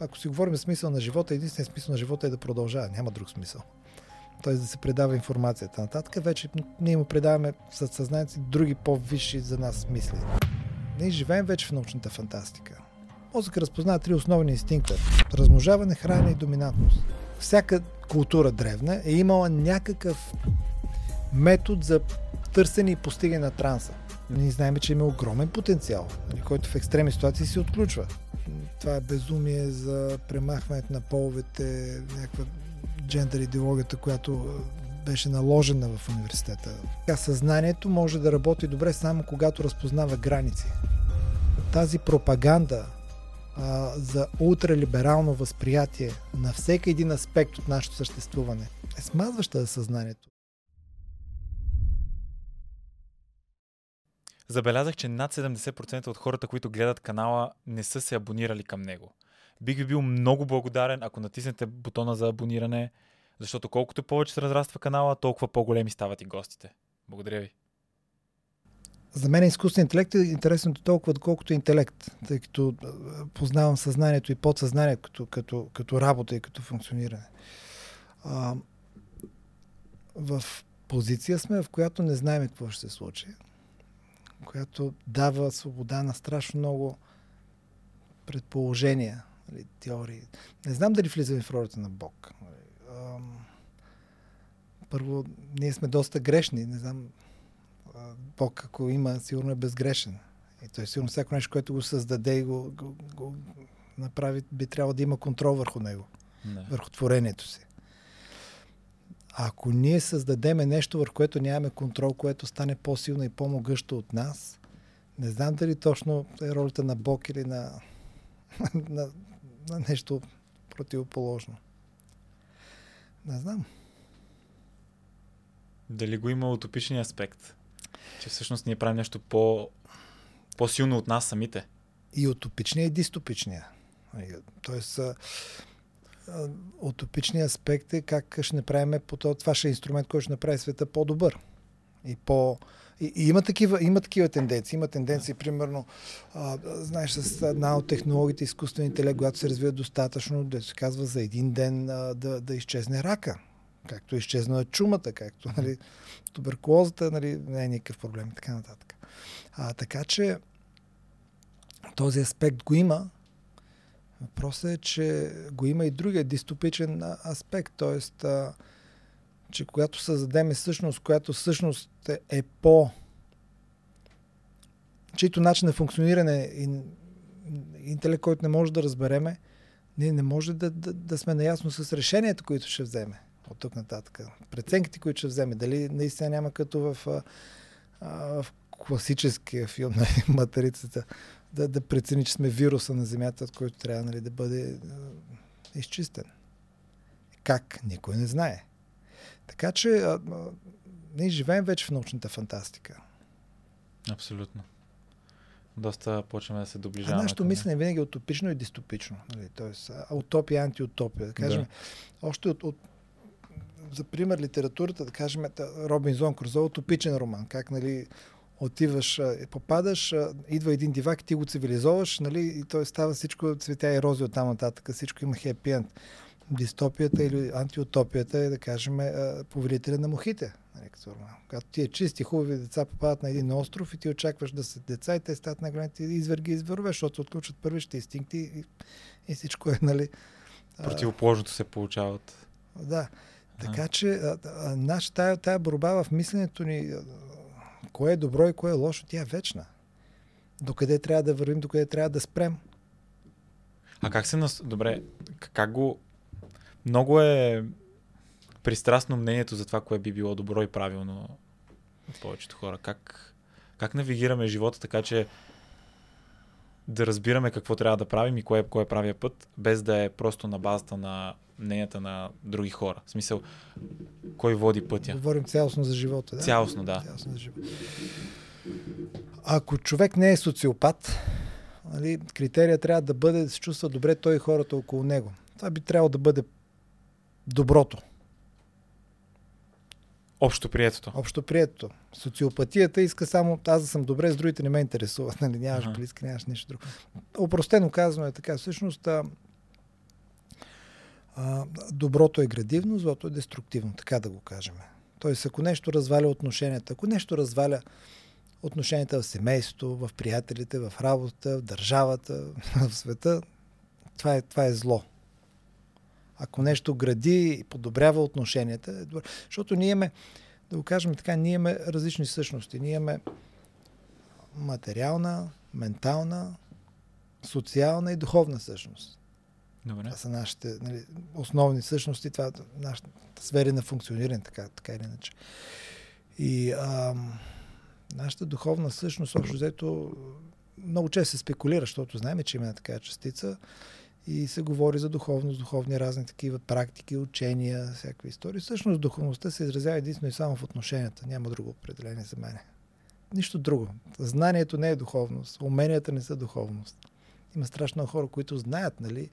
Ако си говорим смисъл на живота, единственият смисъл на живота е да продължава. Няма друг смисъл. Тоест да се предава информацията. Нататък вече ние му предаваме със съзнанието си други по-висши за нас мисли. Ние живеем вече в научната фантастика. Мозък разпознава три основни инстинкта. Размножаване, хранене и доминантност. Всяка култура древна е имала някакъв метод за търсене и постигане на транса. Ние знаем, че има огромен потенциал, нали, който в екстремни ситуации се отключва. Това е безумие за премахването на половете, някаква джендър идеологията, която беше наложена в университета. Съзнанието може да работи добре само когато разпознава граници. Тази пропаганда а, за ултралиберално възприятие на всеки един аспект от нашето съществуване е смазваща за съзнанието. Забелязах, че над 70% от хората, които гледат канала, не са се абонирали към него. Бих ви бил много благодарен, ако натиснете бутона за абониране, защото колкото повече се разраства канала, толкова по-големи стават и гостите. Благодаря ви. За мен изкуствен интелект е интересното толкова, колкото интелект, тъй като познавам съзнанието и подсъзнанието като, като, като работа и като функциониране. А, в позиция сме, в която не знаем какво ще се случи която дава свобода на страшно много предположения, нали, теории. Не знам дали влизаме в ролята на Бог. Първо, ние сме доста грешни. Не знам, Бог ако има, сигурно е безгрешен. И той сигурно всяко нещо, което го създаде и го, го, го направи, би трябвало да има контрол върху него, Не. върху творението си. Ако ние създадеме нещо, върху което нямаме контрол, което стане по-силно и по-могъщо от нас, не знам дали точно е ролята на Бог или на, на, на нещо противоположно. Не знам. Дали го има утопичния аспект? Че всъщност ние правим нещо по, по-силно от нас самите. И утопичния и дистопичния. Тоест, утопичният аспект е как ще направим по това. Това ще е инструмент, който ще направи света по-добър. И по... И, и има, такива, има такива тенденции. Има тенденции, примерно, а, знаеш, с една от технологиите, изкуствен интелект, когато се развива достатъчно, да се казва за един ден а, да, да изчезне рака. Както е изчезна чумата, както нали, туберкулозата, нали, не е никакъв проблем и така нататък. А, така че този аспект го има, Въпросът е, че го има и другия дистопичен аспект, т.е. че когато създадем същност, която всъщност е, е по чието начин на функциониране и интелект, който не може да разбереме, ние не може да, да, да сме наясно с решението, които ще вземе от тук нататък. Преценките, които ще вземе. Дали наистина няма като в, в класическия филм на материцата да, да прецени, че сме вируса на Земята, от който трябва нали, да бъде а, изчистен. Как? Никой не знае. Така че а, а, ние живеем вече в научната фантастика. Абсолютно. Доста почваме да се доближаваме. А нашето мислене винаги е утопично и дистопично. Нали? Тоест, утопия, антиутопия. Да кажем, да. още от, от за пример литературата, да кажем, Робинзон Крузо, утопичен роман. Как, нали, отиваш, попадаш, идва един дивак, ти го цивилизоваш, нали, и той става всичко цветя и рози от там нататък, всичко има хепи енд. Дистопията или антиутопията е, да кажем, повелителя на мухите. Нали, Когато ти е чисти, хубави деца попадат на един остров и ти очакваш да са деца и те стават на големите изверги и зверове, защото се отключват първите инстинкти и, и всичко е, нали... Противоположното се получават. Да. Така че а, а, наш, тая, тая борба в мисленето ни Кое е добро и кое е лошо, тя е вечна. Докъде трябва да вървим, докъде трябва да спрем. А как се нас... Добре, как го... Много е пристрастно мнението за това, кое би било добро и правилно от повечето хора. Как, как навигираме живота така, че да разбираме какво трябва да правим и кое, кое е правия път, без да е просто на базата на мненията на други хора. В смисъл, кой води пътя? Говорим цялостно за живота. Да? Цялостно, да. Цялостно за живота. Ако човек не е социопат, нали, критерия трябва да бъде да се чувства добре той и хората около него. Това би трябвало да бъде доброто. Общо приетото. Общо приетото. Социопатията иска само аз да съм добре, с другите не ме интересуват. Нали? Нямаш ага. близки, нямаш нищо друго. Опростено казано е така. Всъщност, а, а, доброто е градивно, злото е деструктивно, така да го кажем. Тоест, ако нещо разваля отношенията, ако нещо разваля отношенията в семейството, в приятелите, в работата, в държавата, в света, това е, това е зло. Ако нещо гради и подобрява отношенията, е добре. Защото ние имаме, да го кажем така, ние имаме различни същности. Ние имаме материална, ментална, социална и духовна същност. Добре. Това са нашите нали, основни същности, това е нашата сфери на функциониране, така, така или иначе. И ам, нашата духовна същност, общо взето, много често се спекулира, защото знаем, че има такава частица и се говори за духовност, духовни разни такива практики, учения, всякакви истории. Всъщност духовността се изразява единствено и само в отношенията. Няма друго определение за мен. Нищо друго. Знанието не е духовност. Уменията не са духовност. Има страшно хора, които знаят, нали,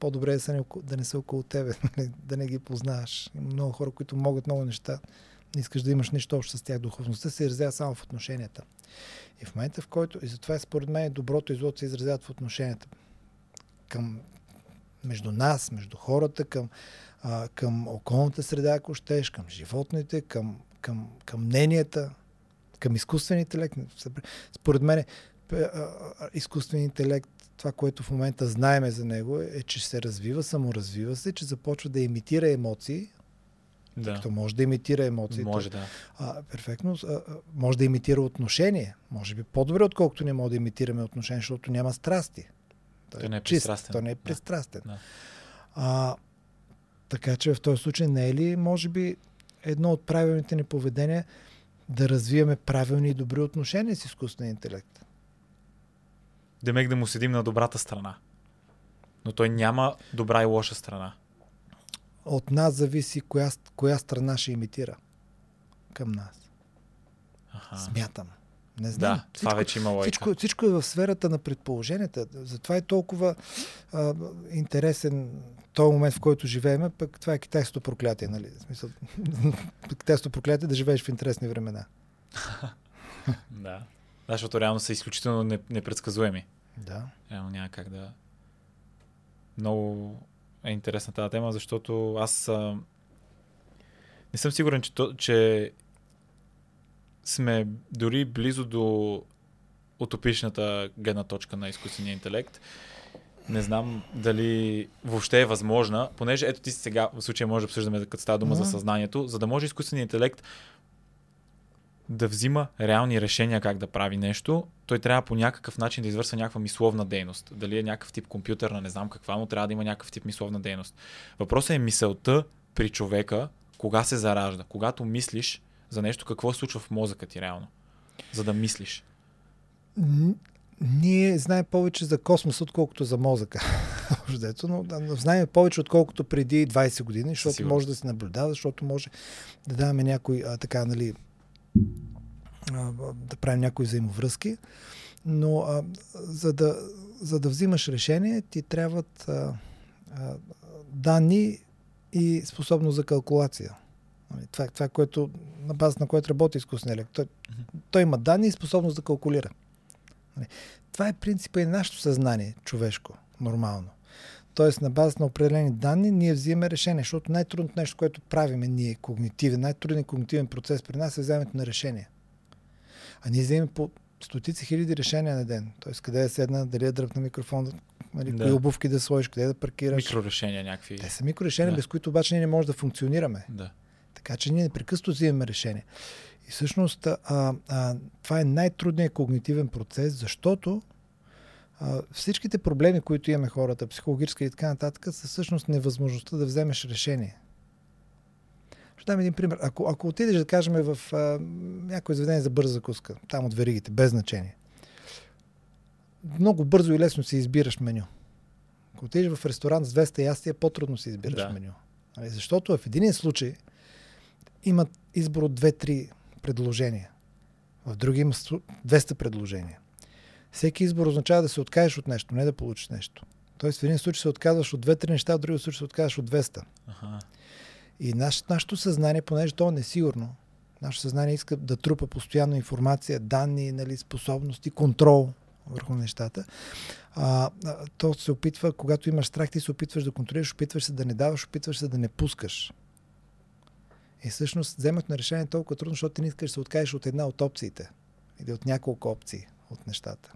по-добре е да, не, са около тебе, нали, да не ги познаваш. Има много хора, които могат много неща. Не искаш да имаш нищо общо с тях. Духовността се изразява само в отношенията. И в момента, в който, и затова според мен доброто и злото се изразяват в отношенията. Към, между нас, между хората, към, а, към околната среда, ако щеш, към животните, към, към, към мненията, към изкуствения интелект. Според мен изкуственият интелект това, което в момента знаеме за него е, че се развива, саморазвива се, че започва да имитира емоции. Да. Като може да имитира емоции. Може да. А, перфектно. А, може да имитира отношение. Може би по-добре, отколкото не може да имитираме отношение, защото няма страсти. Той, той не е чист, пристрастен. Той не е пристрастен. Да. А, така че в този случай не е ли, може би, едно от правилните ни поведения да развиваме правилни и добри отношения с изкуствения интелект? Демек да му седим на добрата страна. Но той няма добра и лоша страна. От нас зависи коя, коя страна ще имитира към нас. Аха. Смятам. Не знам. Да, всичко, това вече има логика. Всичко, всичко е в сферата на предположенията. Затова е толкова а, интересен този момент, в който живеем, пък това е китайското проклятие. Нали? В смисъл, китайското проклятие да живееш в интересни времена. да. Да, защото реално са изключително непредсказуеми. Да. Реално няма как да... Много е интересна тази тема, защото аз а... не съм сигурен, че, то, че сме дори близо до утопичната гледна точка на изкуствения интелект. Не знам дали въобще е възможна, понеже ето ти сега в случая може да обсъждаме като става дума mm-hmm. за съзнанието, за да може изкуственият интелект да взима реални решения как да прави нещо, той трябва по някакъв начин да извършва някаква мисловна дейност. Дали е някакъв тип компютър, не знам каква, но трябва да има някакъв тип мисловна дейност. Въпросът е мисълта при човека, кога се заражда. Когато мислиш за нещо, какво се случва в мозъка ти реално, за да мислиш? Ние знаем повече за космос, отколкото за мозъка. но знаем повече, отколкото преди 20 години, защото може да се наблюдава, защото може да даваме някой а, така, нали, да правим някои взаимовръзки, но а, за, да, за да взимаш решение, ти трябват а, а, данни и способност за калкулация. Нали, това, това което, на база на което работи изкуственият елект. Той, той има данни и способност да калкулира. Нали, това е принципа и на нашето съзнание, човешко, нормално. Тоест, на база на определени данни, ние взимаме решение, защото най-трудното нещо, което правиме ние, когнитивен, най-трудният когнитивен процес при нас е вземането на решение. А ние вземем по стотици хиляди решения на ден. Тоест, къде е седна, дали е дръпна микрофон, нали, да. кои обувки да сложиш, къде да паркираш. Микрорешения някакви. Те са микрорешения, да. без които обаче ние не можем да функционираме. Да. Така че ние непрекъснато взимаме решение. И всъщност а, а, това е най-трудният когнитивен процес, защото а, всичките проблеми, които имаме хората, психологически и така нататък, са всъщност невъзможността да вземеш решение. Ще дам един пример. Ако, ако отидеш, да кажем, в а, някое заведение за бърза закуска, там от веригите, без значение, много бързо и лесно си избираш меню. Ако отидеш в ресторант с 200 ястия, по-трудно си избираш да. меню. Нали? Защото в един случай имат избор от 2-3 предложения. В други има 200 предложения. Всеки избор означава да се откажеш от нещо, не да получиш нещо. Тоест в един случай се отказваш от две-три неща, в другия случай се отказваш от 200. Ага. И наш, нашето съзнание, понеже то е несигурно, нашето съзнание иска да трупа постоянно информация, данни, нали, способности, контрол върху нещата. А, то се опитва, когато имаш страх, ти се опитваш да контролираш, опитваш се да не даваш, опитваш се да не пускаш. И всъщност вземат на решение е толкова трудно, защото ти не искаш да се откажеш от една от опциите. Или от няколко опции от нещата.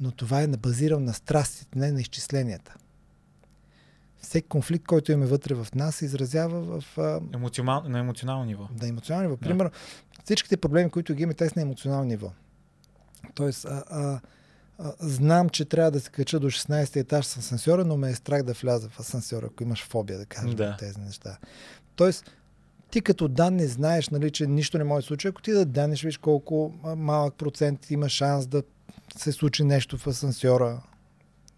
Но това е базирано на страстите, не на изчисленията. Всеки конфликт, който имаме вътре в нас, се изразява в... Емоционал, на емоционално ниво. Да, емоционално ниво. Примерно, да. всичките проблеми, които ги имаме, те са на емоционално ниво. Тоест, а, а, а, знам, че трябва да се кача до 16 етаж с асансьора, но ме е страх да вляза в асансьора, ако имаш фобия, да кажем да. тези неща. Тоест, ти като дан не знаеш, нали, че нищо не може да случи, ако ти да данеш, виж колко малък процент има шанс да се случи нещо в асансьора.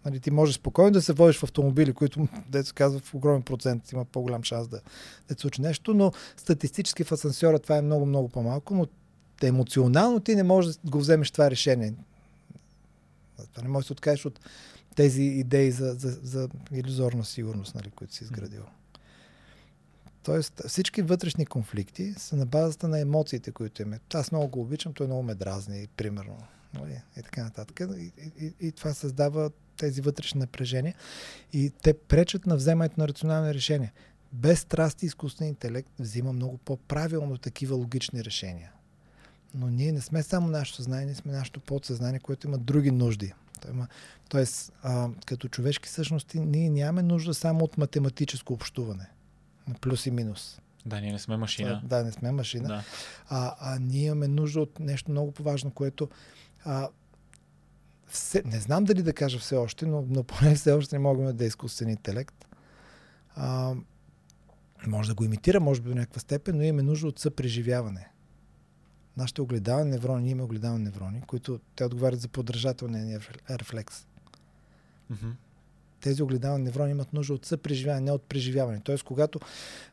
Нали, ти можеш спокойно да се водиш в автомобили, които, дето казва, в огромен процент има по-голям шанс да, да се случи нещо, но статистически в асансьора това е много, много по-малко, но емоционално ти не можеш да го вземеш това решение. Това не можеш да се откажеш от тези идеи за, за, за иллюзорна сигурност, нали, които си изградил. Тоест всички вътрешни конфликти са на базата на емоциите, които имаме. Аз много го обичам, той много ме дразни, примерно. Нали? И така нататък. И, и, и това създава тези вътрешни напрежения и те пречат на вземането на рационални решения. Без страст и изкуствен интелект взима много по-правилно такива логични решения. Но ние не сме само нашето съзнание, ние сме нашето подсъзнание, което има други нужди. Тоест, а, като човешки същности, ние нямаме нужда само от математическо общуване плюс и минус. Да, ние не сме машина. Да, не сме машина. Да. А, а ние имаме нужда от нещо много по-важно, което а, все, не знам дали да кажа все още, но, но поне все още не можем да е изкуствен интелект. А, може да го имитира, може би до някаква степен, но имаме нужда от съпреживяване. Нашите огледални неврони, ние имаме огледални неврони, които те отговарят за подражателния рефлекс. Mm-hmm тези огледални неврони имат нужда от съпреживяване, не от преживяване. Тоест, когато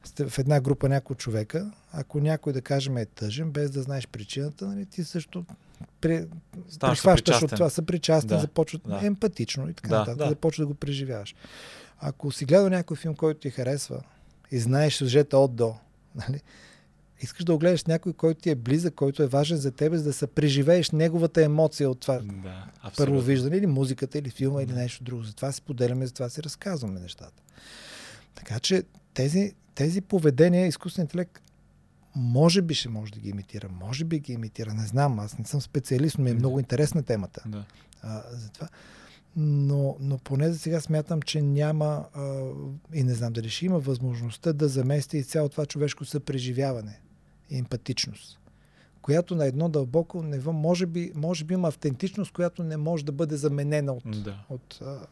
сте в една група няколко човека, ако някой, да кажем, е тъжен, без да знаеш причината, нали, ти също при, прихващаш от това, съпричастен, да, започва да. емпатично и така да, нататък, да. започва да го преживяваш. Ако си гледал някой филм, който ти харесва и знаеш сюжета от до, нали, искаш да огледаш някой, който ти е близък, който е важен за теб, за да се преживееш неговата емоция от това да, първо виждане, или музиката, или филма, да. или нещо друго. Затова си поделяме, затова си разказваме нещата. Така че тези, тези поведения, изкуствен интелект, може би ще може да ги имитира, може би ги имитира, не знам, аз не съм специалист, но ми е много интересна темата. Да. А, затова. Но, но поне за сега смятам, че няма а, и не знам дали ще има възможността да замести и цяло това човешко съпреживяване емпатичност, която на едно дълбоко ниво може би, може би има автентичност, която не може да бъде заменена от, да. от, от,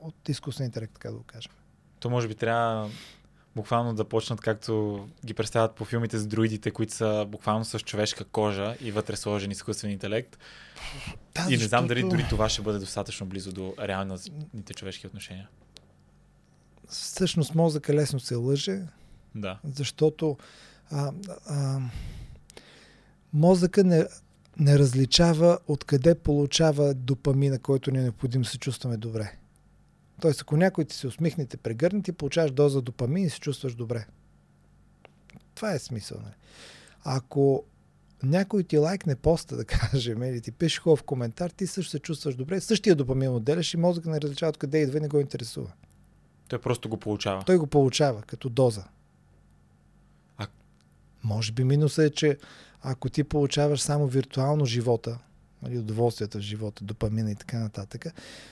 от изкуствен интелект, така да го кажем. То може би трябва буквално да почнат както ги представят по филмите с друидите, които са буквално с човешка кожа и вътре сложен изкуствен интелект. Да, и не знам дали дори това ще бъде достатъчно близо до реалните човешки отношения. Всъщност мозъка лесно се лъже, да. защото а, а, мозъка не, не различава откъде получава допамина, който ни е необходим да се чувстваме добре. Тоест, ако някой ти се усмихне, те прегърне, ти получаваш доза допамин и се чувстваш добре. Това е смисъл. Не? Нали? Ако някой ти лайкне поста, да кажем, или ти пише хубав коментар, ти също се чувстваш добре, същия допамин отделяш и мозък не различава откъде идва и не го интересува. Той просто го получава. Той го получава като доза. Може би минусът е, че ако ти получаваш само виртуално живота, нали, удоволствията в живота, допамина и така нататък,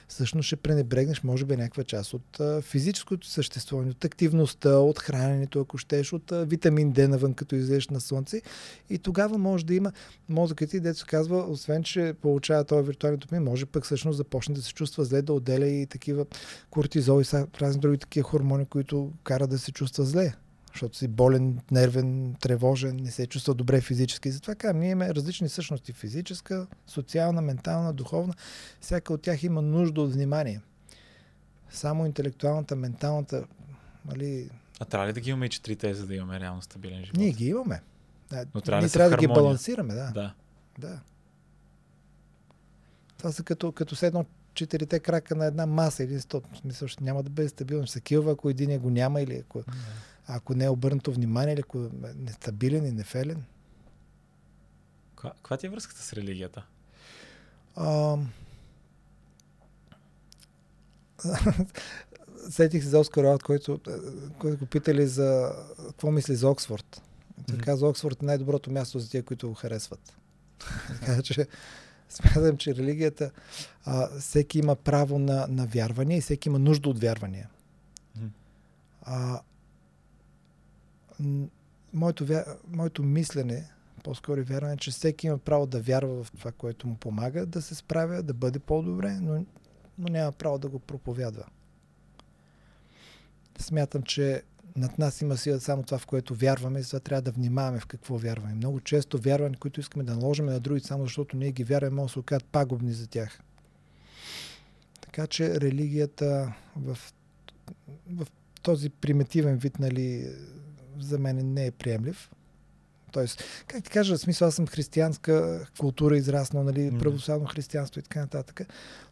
всъщност ще пренебрегнеш, може би, някаква част от физическото съществуване, от активността, от храненето, ако щеш, от витамин D навън, като излезеш на слънце. И тогава може да има мозъкът ти, дето казва, освен, че получава този виртуален допамин, може пък всъщност да почне да се чувства зле, да отделя и такива кортизол и разни други такива хормони, които карат да се чувства зле защото си болен, нервен, тревожен, не се чувства добре физически. Затова казвам, ние имаме различни същности. Физическа, социална, ментална, духовна. Всяка от тях има нужда от внимание. Само интелектуалната, менталната, нали... А трябва ли да ги имаме и четирите, за да имаме реално стабилен живот? Ние ги имаме. Да, Но трябва, ние да, трябва да ги балансираме, да. да. да. Това са като, като седно четирите крака на една маса или стоп. В смисъл, ще няма да бъде стабилно. Ще се килва, ако един го няма или ако... Да ако не е обърнато внимание или ако е нестабилен и нефелен. Каква ти е връзката с религията? А, сетих се за Оскар Уайлд, който, който го питали за какво мисли за Оксфорд. Той Мгм. каза, Оксфорд е най-доброто място за тия, които го харесват. така че смятам, че религията, а, всеки има право на, на вярвания и всеки има нужда от вярвания. А, м, моето, моето мислене, по-скоро е вярване, че всеки има право да вярва в това, което му помага, да се справя, да бъде по-добре, но, но няма право да го проповядва. Смятам, че над нас има сила само това, в което вярваме, и затова трябва да внимаваме в какво вярваме. Много често вярване, които искаме да наложим на други, само защото ние ги вярваме, може да се окажат пагубни за тях. Така че религията в, в този примитивен вид, нали, за мен не е приемлив. Тоест, как ти кажа, в смисъл, аз съм християнска култура, израснал, нали, православно християнство и така нататък,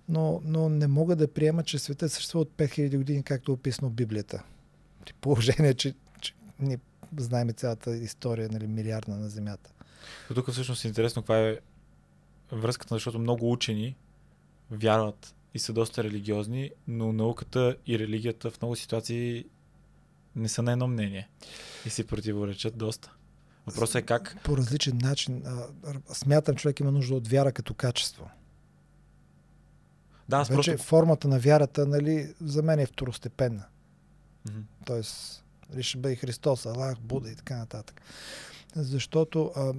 но, но не мога да приема, че света съществува от 5000 години, както е описано в Библията. При положение, че, че ние знаем цялата история, нали, милиардна на Земята. Но тук всъщност е интересно каква е връзката, защото много учени вярват и са доста религиозни, но науката и религията в много ситуации не са на едно мнение и си противоречат доста. Въпросът е как По различен начин. Смятам, човек има нужда от вяра като качество. Да, аз Вече просто... формата на вярата, нали, за мен е второстепенна. Мгм. Тоест, дали ще бъде Христос, Аллах, Буда и така нататък. Защото, а,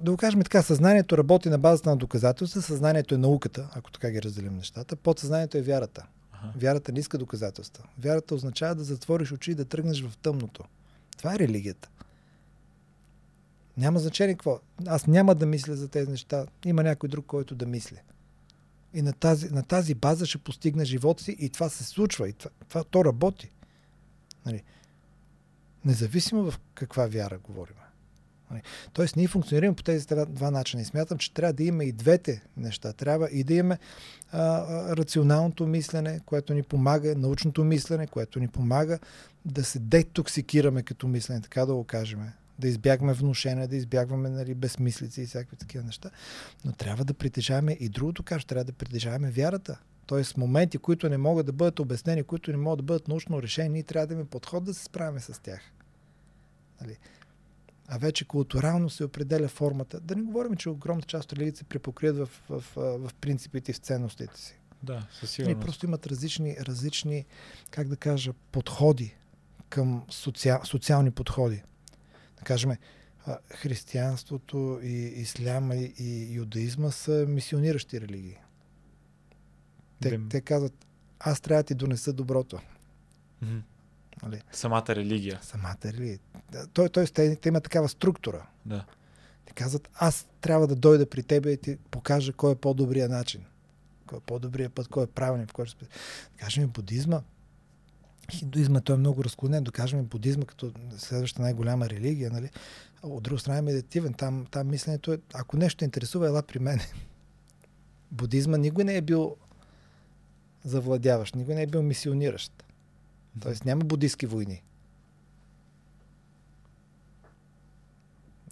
да го кажем така, съзнанието работи на базата на доказателства, съзнанието е науката, ако така ги разделим нещата, подсъзнанието е вярата. Аха. Вярата не иска доказателства. Вярата означава да затвориш очи и да тръгнеш в тъмното. Това е религията. Няма значение какво. Аз няма да мисля за тези неща. Има някой друг, който да мисли. И на тази, на тази база ще постигне живота си и това се случва. И това, това то работи. Нали? Независимо в каква вяра говорим. Нали? Тоест, ние функционираме по тези два, начина и смятам, че трябва да има и двете неща. Трябва и да имаме рационалното мислене, което ни помага, научното мислене, което ни помага да се детоксикираме като мислене, така да го кажем. Да избягваме внушения, да избягваме нали, безмислици и всякакви такива неща. Но трябва да притежаваме и другото, кажа, трябва да притежаваме вярата. Тоест, моменти, които не могат да бъдат обяснени, които не могат да бъдат научно решени, ние трябва да имаме подход да се справяме с тях. Нали? А вече културално се определя формата. Да не говорим, че огромната част от религиите се препокрият в, в, в, в принципите и в ценностите си. Да, със сигурност. просто имат различни, различни, как да кажа, подходи към социал, социални подходи. Да кажем, християнството и исляма и, и юдаизма са мисиониращи религии. Те, Дем- те казват, аз трябва да ти донеса доброто. Мгм. Нали? Самата религия. Самата религия. Той, той, те, те има такава структура. Да. Те казват, аз трябва да дойда при тебе и ти покажа кой е по-добрия начин. Кой е по-добрия път, кой е правилен, в който кажем будизма. Хиндуизма той е много разклонен. Да кажем будизма като следваща най-голяма религия. Нали? От друга страна е медитивен. Там, там мисленето е, ако нещо те интересува, ела при мен. Будизма никой не е бил завладяващ, никой не е бил мисиониращ. Тоест няма будистки войни.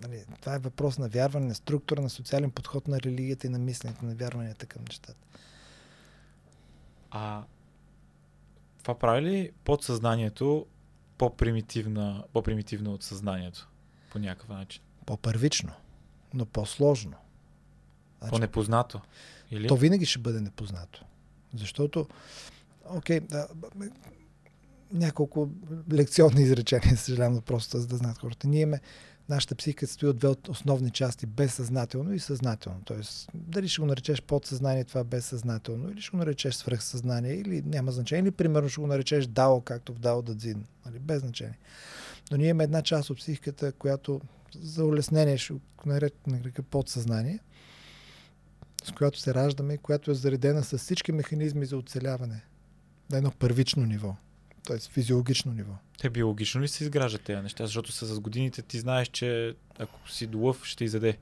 Нали, това е въпрос на вярване, на структура, на социален подход на религията и на мисленето, на вярванията към нещата. А това прави ли подсъзнанието по-примитивна, по-примитивно от съзнанието по някакъв начин? По-първично, но по-сложно. Значи, По-непознато? Или? То винаги ще бъде непознато. Защото, окей, да, няколко лекционни изречения, съжалявам просто за да знаят хората. Ние имаме, нашата психика стои от две от основни части, безсъзнателно и съзнателно. Тоест, дали ще го наречеш подсъзнание, това безсъзнателно, или ще го наречеш свръхсъзнание, или няма значение, или примерно ще го наречеш дао, както в дао дадзин, нали, без значение. Но ние имаме една част от психиката, която за улеснение ще нарека подсъзнание, с която се раждаме и която е заредена с всички механизми за оцеляване на едно първично ниво, т.е. физиологично ниво. Те биологично ли се изграждат тези неща? Защото с годините ти знаеш, че ако си долъв, ще изяде.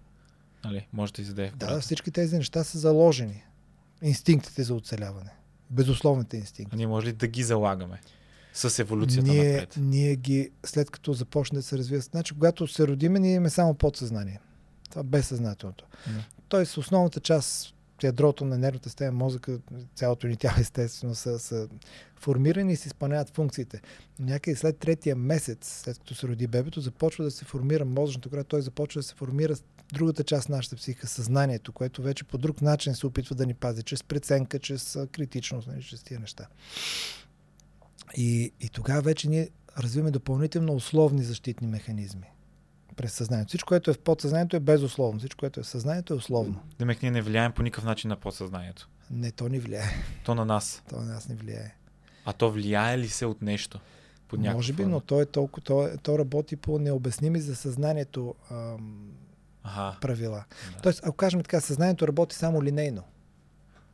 Нали? Може да изяде. Да, всички тези неща са заложени. Инстинктите за оцеляване. Безусловните инстинкти. А ние може ли да ги залагаме? С еволюцията ние, напред. ние ги, след като започне да се развива, значи когато се родиме, ние имаме само подсъзнание. Това безсъзнателното. Да. Тоест, основната част, ядрото на нервната система, мозъка, цялото ни тяло, естествено, са, са формирани и се изпълняват функциите. Но някъде след третия месец, след като се роди бебето, започва да се формира мозъчното, когато той започва да се формира другата част на нашата психика, съзнанието, което вече по друг начин се опитва да ни пази, чрез преценка, чрез критичност, нали, чрез тия неща. И, и тогава вече ние развиваме допълнително условни защитни механизми през съзнанието. Всичко, което е в подсъзнанието е безусловно. Всичко, което е в съзнанието е условно. Демек ние не влияем по никакъв начин на подсъзнанието. Не, то ни влияе. То на нас. То на нас не влияе. А то влияе ли се от нещо? По Може би, форма? но то, е толкова, то, е, то работи по необясними за съзнанието ам, ага. правила. Да. Тоест, ако кажем така, съзнанието работи само линейно.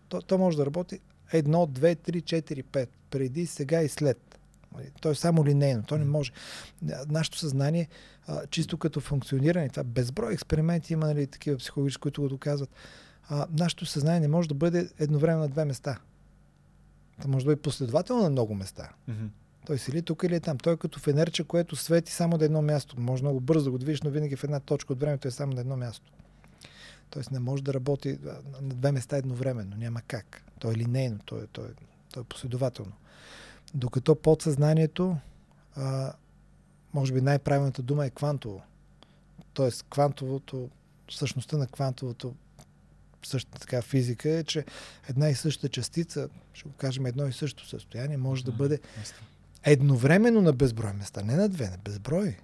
То, то може да работи едно, две, три, четири, пет. Преди, сега и след. Нали, то е само линейно. То не може. Нашето съзнание, а, чисто като функциониране, това безброй експерименти има нали, такива психологически, които го доказват. А, нашето съзнание не може да бъде едновременно на две места. То може да бъде последователно на много места. Mm-hmm. Той си ли тук или е там. Той е като фенерче, което свети само на едно място. Може много бързо да го видиш, но винаги в една точка от времето е само на едно място. Тоест не може да работи на две места едновременно. Няма как. То е линейно, то е, то е, то е последователно. Докато подсъзнанието, а, може би най-правилната дума е квантово. Тоест квантовото, същността на квантовото същата така физика е, че една и съща частица, ще го кажем едно и също състояние, може да бъде едновременно на безброй места. Не на две, на безброй.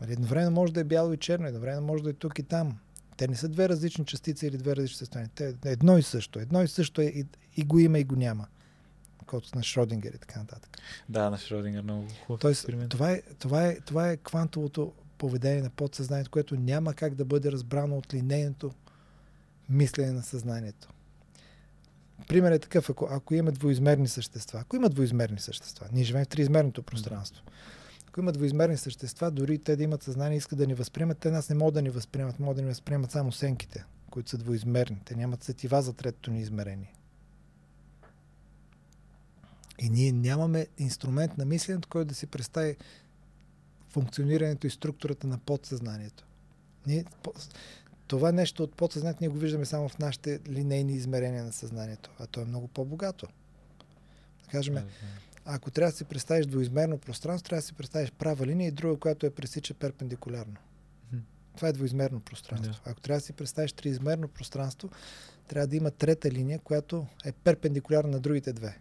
Нали, едновременно може да е бяло и черно, едновременно може да е тук и там. Те не са две различни частици или две различни състояния. Те едно и също. Едно и също е и, и го има и го няма. Колкото на Шродингер и така нататък. Да, на Шродингер много хубав Тоест, това е, това, е, това е квантовото поведение на подсъзнанието, което няма как да бъде разбрано от линейното мислене на съзнанието. Пример е такъв, ако, ако има двоизмерни същества. Ако има двоизмерни същества, ние живеем в триизмерното пространство. Ако има двоизмерни същества, дори те да имат съзнание, искат да ни възприемат, те нас не могат да ни възприемат, могат да ни възприемат само сенките, които са двоизмерни. Те нямат сетива за третото ни измерение. И ние нямаме инструмент на мисленето, който да си представи функционирането и структурата на подсъзнанието. Ние, това нещо от подсъзнанието ние го виждаме само в нашите линейни измерения на съзнанието, а то е много по-богато. Да кажем, ако трябва да си представиш двоизмерно пространство, трябва да си представиш права линия и друга, която е пресича перпендикулярно. Това е двоизмерно пространство. Да. Ако трябва да си представиш триизмерно пространство, трябва да има трета линия, която е перпендикулярна на другите две.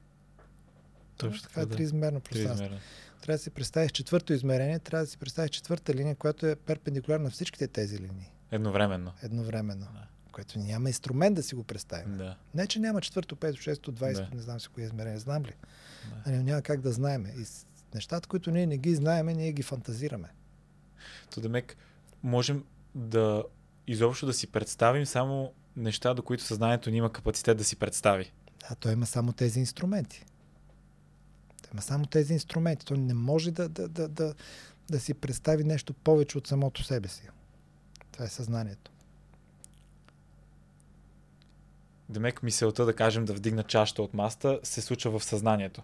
Точно така. Това е да. триизмерно пространство. Триизмерно. Трябва да си представиш четвърто измерение, трябва да си представиш четвърта линия, която е перпендикулярна на всичките тези линии. Едновременно. Едновременно. Да. Което няма инструмент да си го представим. Да. Не, че няма четвърто, пето, шесто, двайсто, не знам си кои измерения, знам ли. Да. Нали, няма как да знаем. И нещата, които ние не ги знаеме, ние ги фантазираме. То демек, можем да изобщо да си представим само неща, до които съзнанието ни има капацитет да си представи. А той има само тези инструменти. Има само тези инструменти. Той не може да, да, да, да, да си представи нещо повече от самото себе си. Това е съзнанието. Демек мисълта да кажем да вдигна чашата от маста се случва в съзнанието.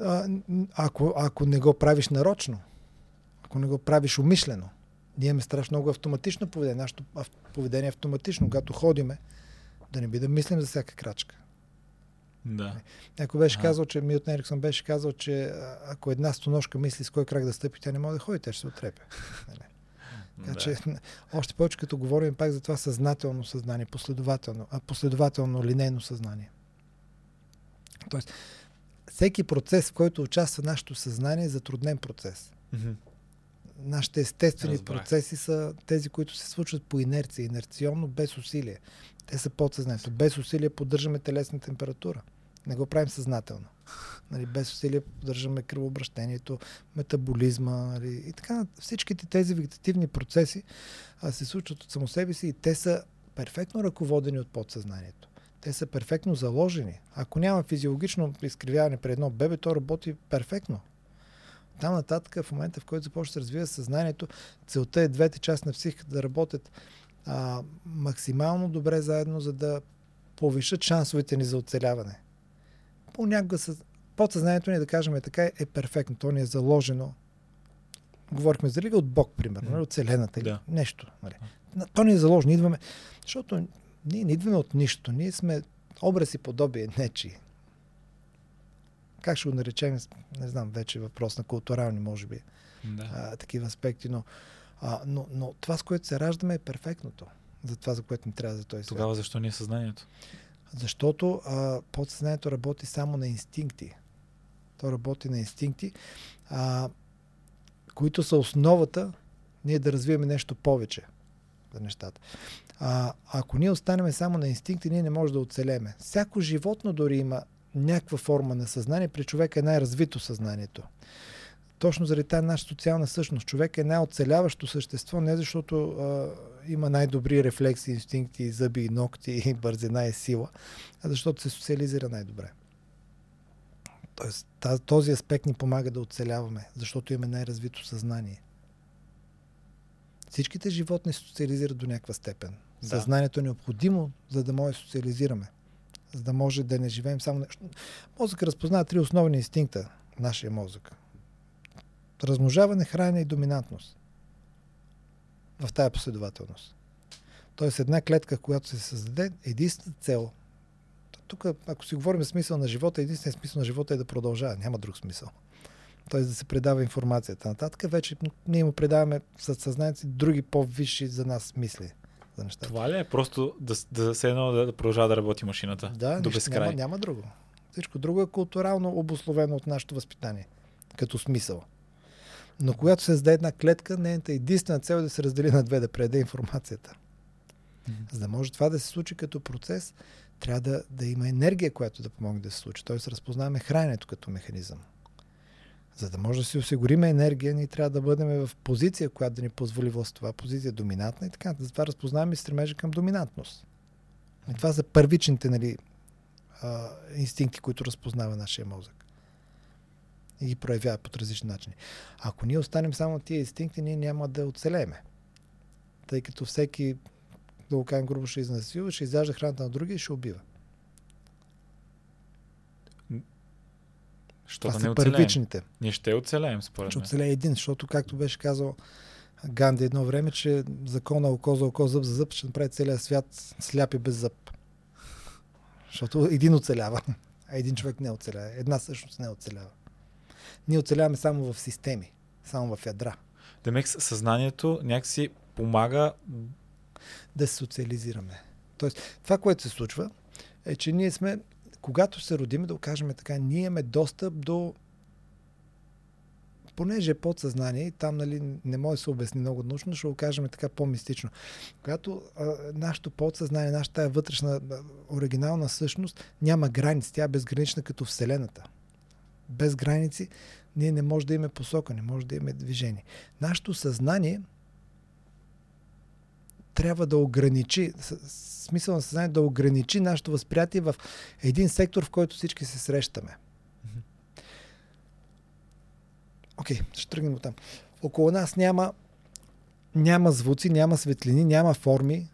А, ако, ако не го правиш нарочно, ако не го правиш умишлено, ние имаме страшно много автоматично поведение. Нашето поведение е автоматично. Когато ходиме, да не би да мислим за всяка крачка. Да. Някой беше а. казал, че Милтон Ериксон беше казал, че ако една стоножка мисли с кой крак да стъпи, тя не може да ходи, тя ще се отрепе. Нали? Така да. че, още повече като говорим пак за това съзнателно съзнание, последователно, а последователно линейно съзнание. Тоест, всеки процес, в който участва нашето съзнание, е затруднен процес. Mm-hmm. Нашите естествени Разбрах. процеси са тези, които се случват по инерция, инерционно, без усилие. Те са подсъзнанието. Без усилие поддържаме телесна температура. Не го правим съзнателно. Нали, без усилие поддържаме кръвообращението, метаболизма нали, и така. Всичките тези вегетативни процеси а, се случват от само себе си и те са перфектно ръководени от подсъзнанието. Те са перфектно заложени. Ако няма физиологично изкривяване при едно бебе, то работи перфектно. Там нататък, в момента, в който започва да развива съзнанието, целта е двете части на психиката да работят а, максимално добре заедно, за да повишат шансовете ни за оцеляване. Понякога с подсъзнанието ни, да кажем така, е перфектно. То ни е заложено говорихме за религия от Бог, примерно, Мгм. от Вселената или Да. нещо. Нали. На- То ни е заложено. Идваме, защото ние не идваме от нищо. Ние сме образ и подобие нечи. Как ще го наречем, не знам, вече е въпрос на културални, може би, Да. а, такива аспекти, но, а, но, но това, с което се раждаме, е перфектното. За това, за което ни трябва за този свят. Тогава защо ни е съзнанието? Защото а, подсъзнанието работи само на инстинкти. То работи на инстинкти, а, които са основата ние да развиваме нещо повече за нещата. А, ако ние останем само на инстинкти, ние не можем да оцелеме. Всяко животно дори има някаква форма на съзнание, при човека е най-развито съзнанието. Точно заради тази наша социална същност. Човек е най-оцеляващо същество, не защото а, има най-добри рефлекси, инстинкти, зъби ногти, бързина и сила, а защото се социализира най-добре. Тоест, този аспект ни помага да оцеляваме, защото имаме най-развито съзнание. Всичките животни се социализират до някаква степен. Да. Съзнанието е необходимо, за да може да социализираме. За да може да не живеем само нещо. Мозък разпознава три основни инстинкта. Нашия мозък. Размножаване, хранене и доминантност. В тая последователност. Тоест една клетка, която се създаде, единствената цел. Тук, ако си говорим смисъл на живота, единственият смисъл на живота е да продължава. Няма друг смисъл. Тоест да се предава информацията. Нататък вече ние му предаваме със съзнанието си други по-висши за нас мисли за нещата. Това ли е просто да, да се едно да, продължава да работи машината? Да, до безкрай. няма, няма друго. Всичко друго е културално обословено от нашето възпитание, като смисъл. Но когато се създаде една клетка, нейната единствена цел е да се раздели на две, да предаде информацията. За да може това да се случи като процес, трябва да, да има енергия, която да помогне да се случи. Тоест разпознаваме храненето като механизъм. За да може да си осигурим енергия, ние трябва да бъдем в позиция, която да ни позволи властвова позиция, доминантна и така. Затова разпознаваме и стремежа към доминантност. И това са първичните нали, а, инстинкти, които разпознава нашия мозък. И ги проявява по различни начини. Ако ние останем само тия инстинкти, ние няма да оцелееме. Тъй като всеки, да го кажем грубо, ще изнасилва, ще изяжда храната на другия и ще убива. Що Това да не оцелеем? първичните. Ние ще оцелеем, според Ще мен. оцелее един, защото както беше казал Ганди едно време, че закона око за око, зъб за зъб ще направи целия свят сляп и без зъб. Защото един оцелява, а един човек не оцелява. Една същност не оцелява. Ние оцеляваме само в системи, само в ядра. Демек съзнанието някакси помага да се социализираме. Тоест, това, което се случва, е, че ние сме, когато се родим, да кажем така, ние имаме достъп до понеже е подсъзнание, и там нали, не може да се обясни много научно, ще го кажем така по-мистично. Когато а, нашето подсъзнание, нашата вътрешна а, оригинална същност няма граници, тя е безгранична като Вселената. Без граници ние не може да имаме посока, не може да имаме движение. Нашето съзнание трябва да ограничи, смисъл на съзнание да ограничи нашето възприятие в един сектор, в който всички се срещаме. Окей, okay, ще тръгнем от там. Около нас няма, няма звуци, няма светлини, няма форми,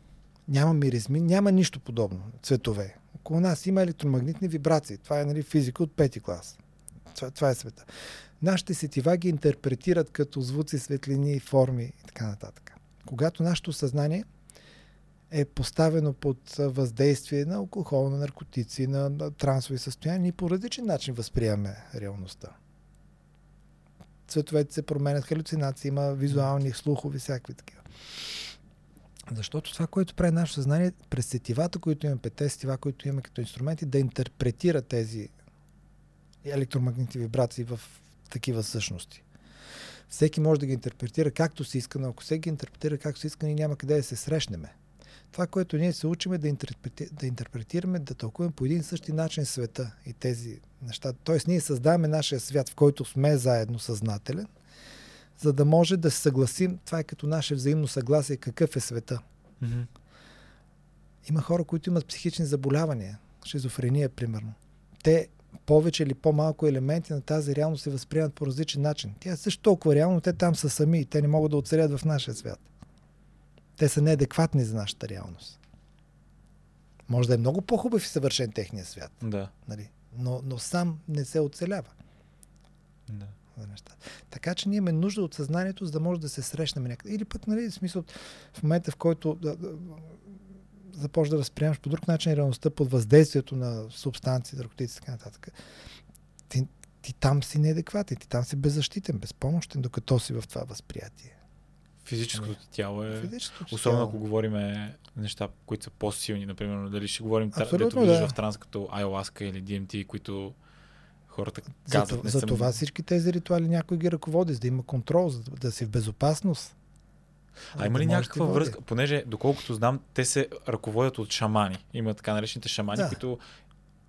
няма миризми, няма нищо подобно. Цветове. Около нас има електромагнитни вибрации. Това е нали, физика от пети клас. Това, това е света. Нашите сетива ги интерпретират като звуци, светлини, форми и така нататък. Когато нашето съзнание е поставено под въздействие на алкохол, на наркотици, на, на трансови състояния, ние по различен начин възприемаме реалността. Цветовете се променят, халюцинации, има визуални, слухови, всякакви такива. Защото това, което прави нашето съзнание, през сетивата, които имаме, пете сетива, които имаме като инструменти, да интерпретира тези електромагнитни вибрации в такива същности. Всеки може да ги интерпретира както си иска, но ако всеки ги интерпретира както си иска, ние няма къде да се срещнеме. Това, което ние се учиме да, интерпрети... да интерпретираме, да тълкуваме по един същи начин света и тези неща. Тоест, ние създаваме нашия свят, в който сме заедно съзнателен, за да може да се съгласим. Това е като наше взаимно съгласие какъв е света. Мгм. Има хора, които имат психични заболявания, шизофрения, примерно. Те повече или по-малко елементи на тази реалност се възприемат по различен начин. Тя е също толкова реално, но те там са сами и те не могат да оцелят в нашия свят. Те са неадекватни за нашата реалност. Може да е много по-хубав и съвършен техния свят, Да. нали? но, но сам не се оцелява. да. за неща. Така че ние имаме нужда от съзнанието, за да може да се срещнем някъде. Или пък, нали, в смисъл, в момента, в който да, да, започва да възприемаш по друг начин реалността под въздействието на субстанции, наркотици и така нататък, ти, ти там си неадекватен, ти там си беззащитен, безпомощен, докато си в това възприятие. Физическото ти тяло е... Физическото Особено тяло. ако говорим неща, които са по-силни, например, дали ще говорим, дето да. в транс като Ayahuasca или DMT, които хората За, казват, не за съм... това всички тези ритуали някой ги ръководи, за да има контрол, за да, да си в безопасност. А има ли да някаква връзка? Понеже, доколкото знам, те се ръководят от шамани. Има така наречените шамани, Да. които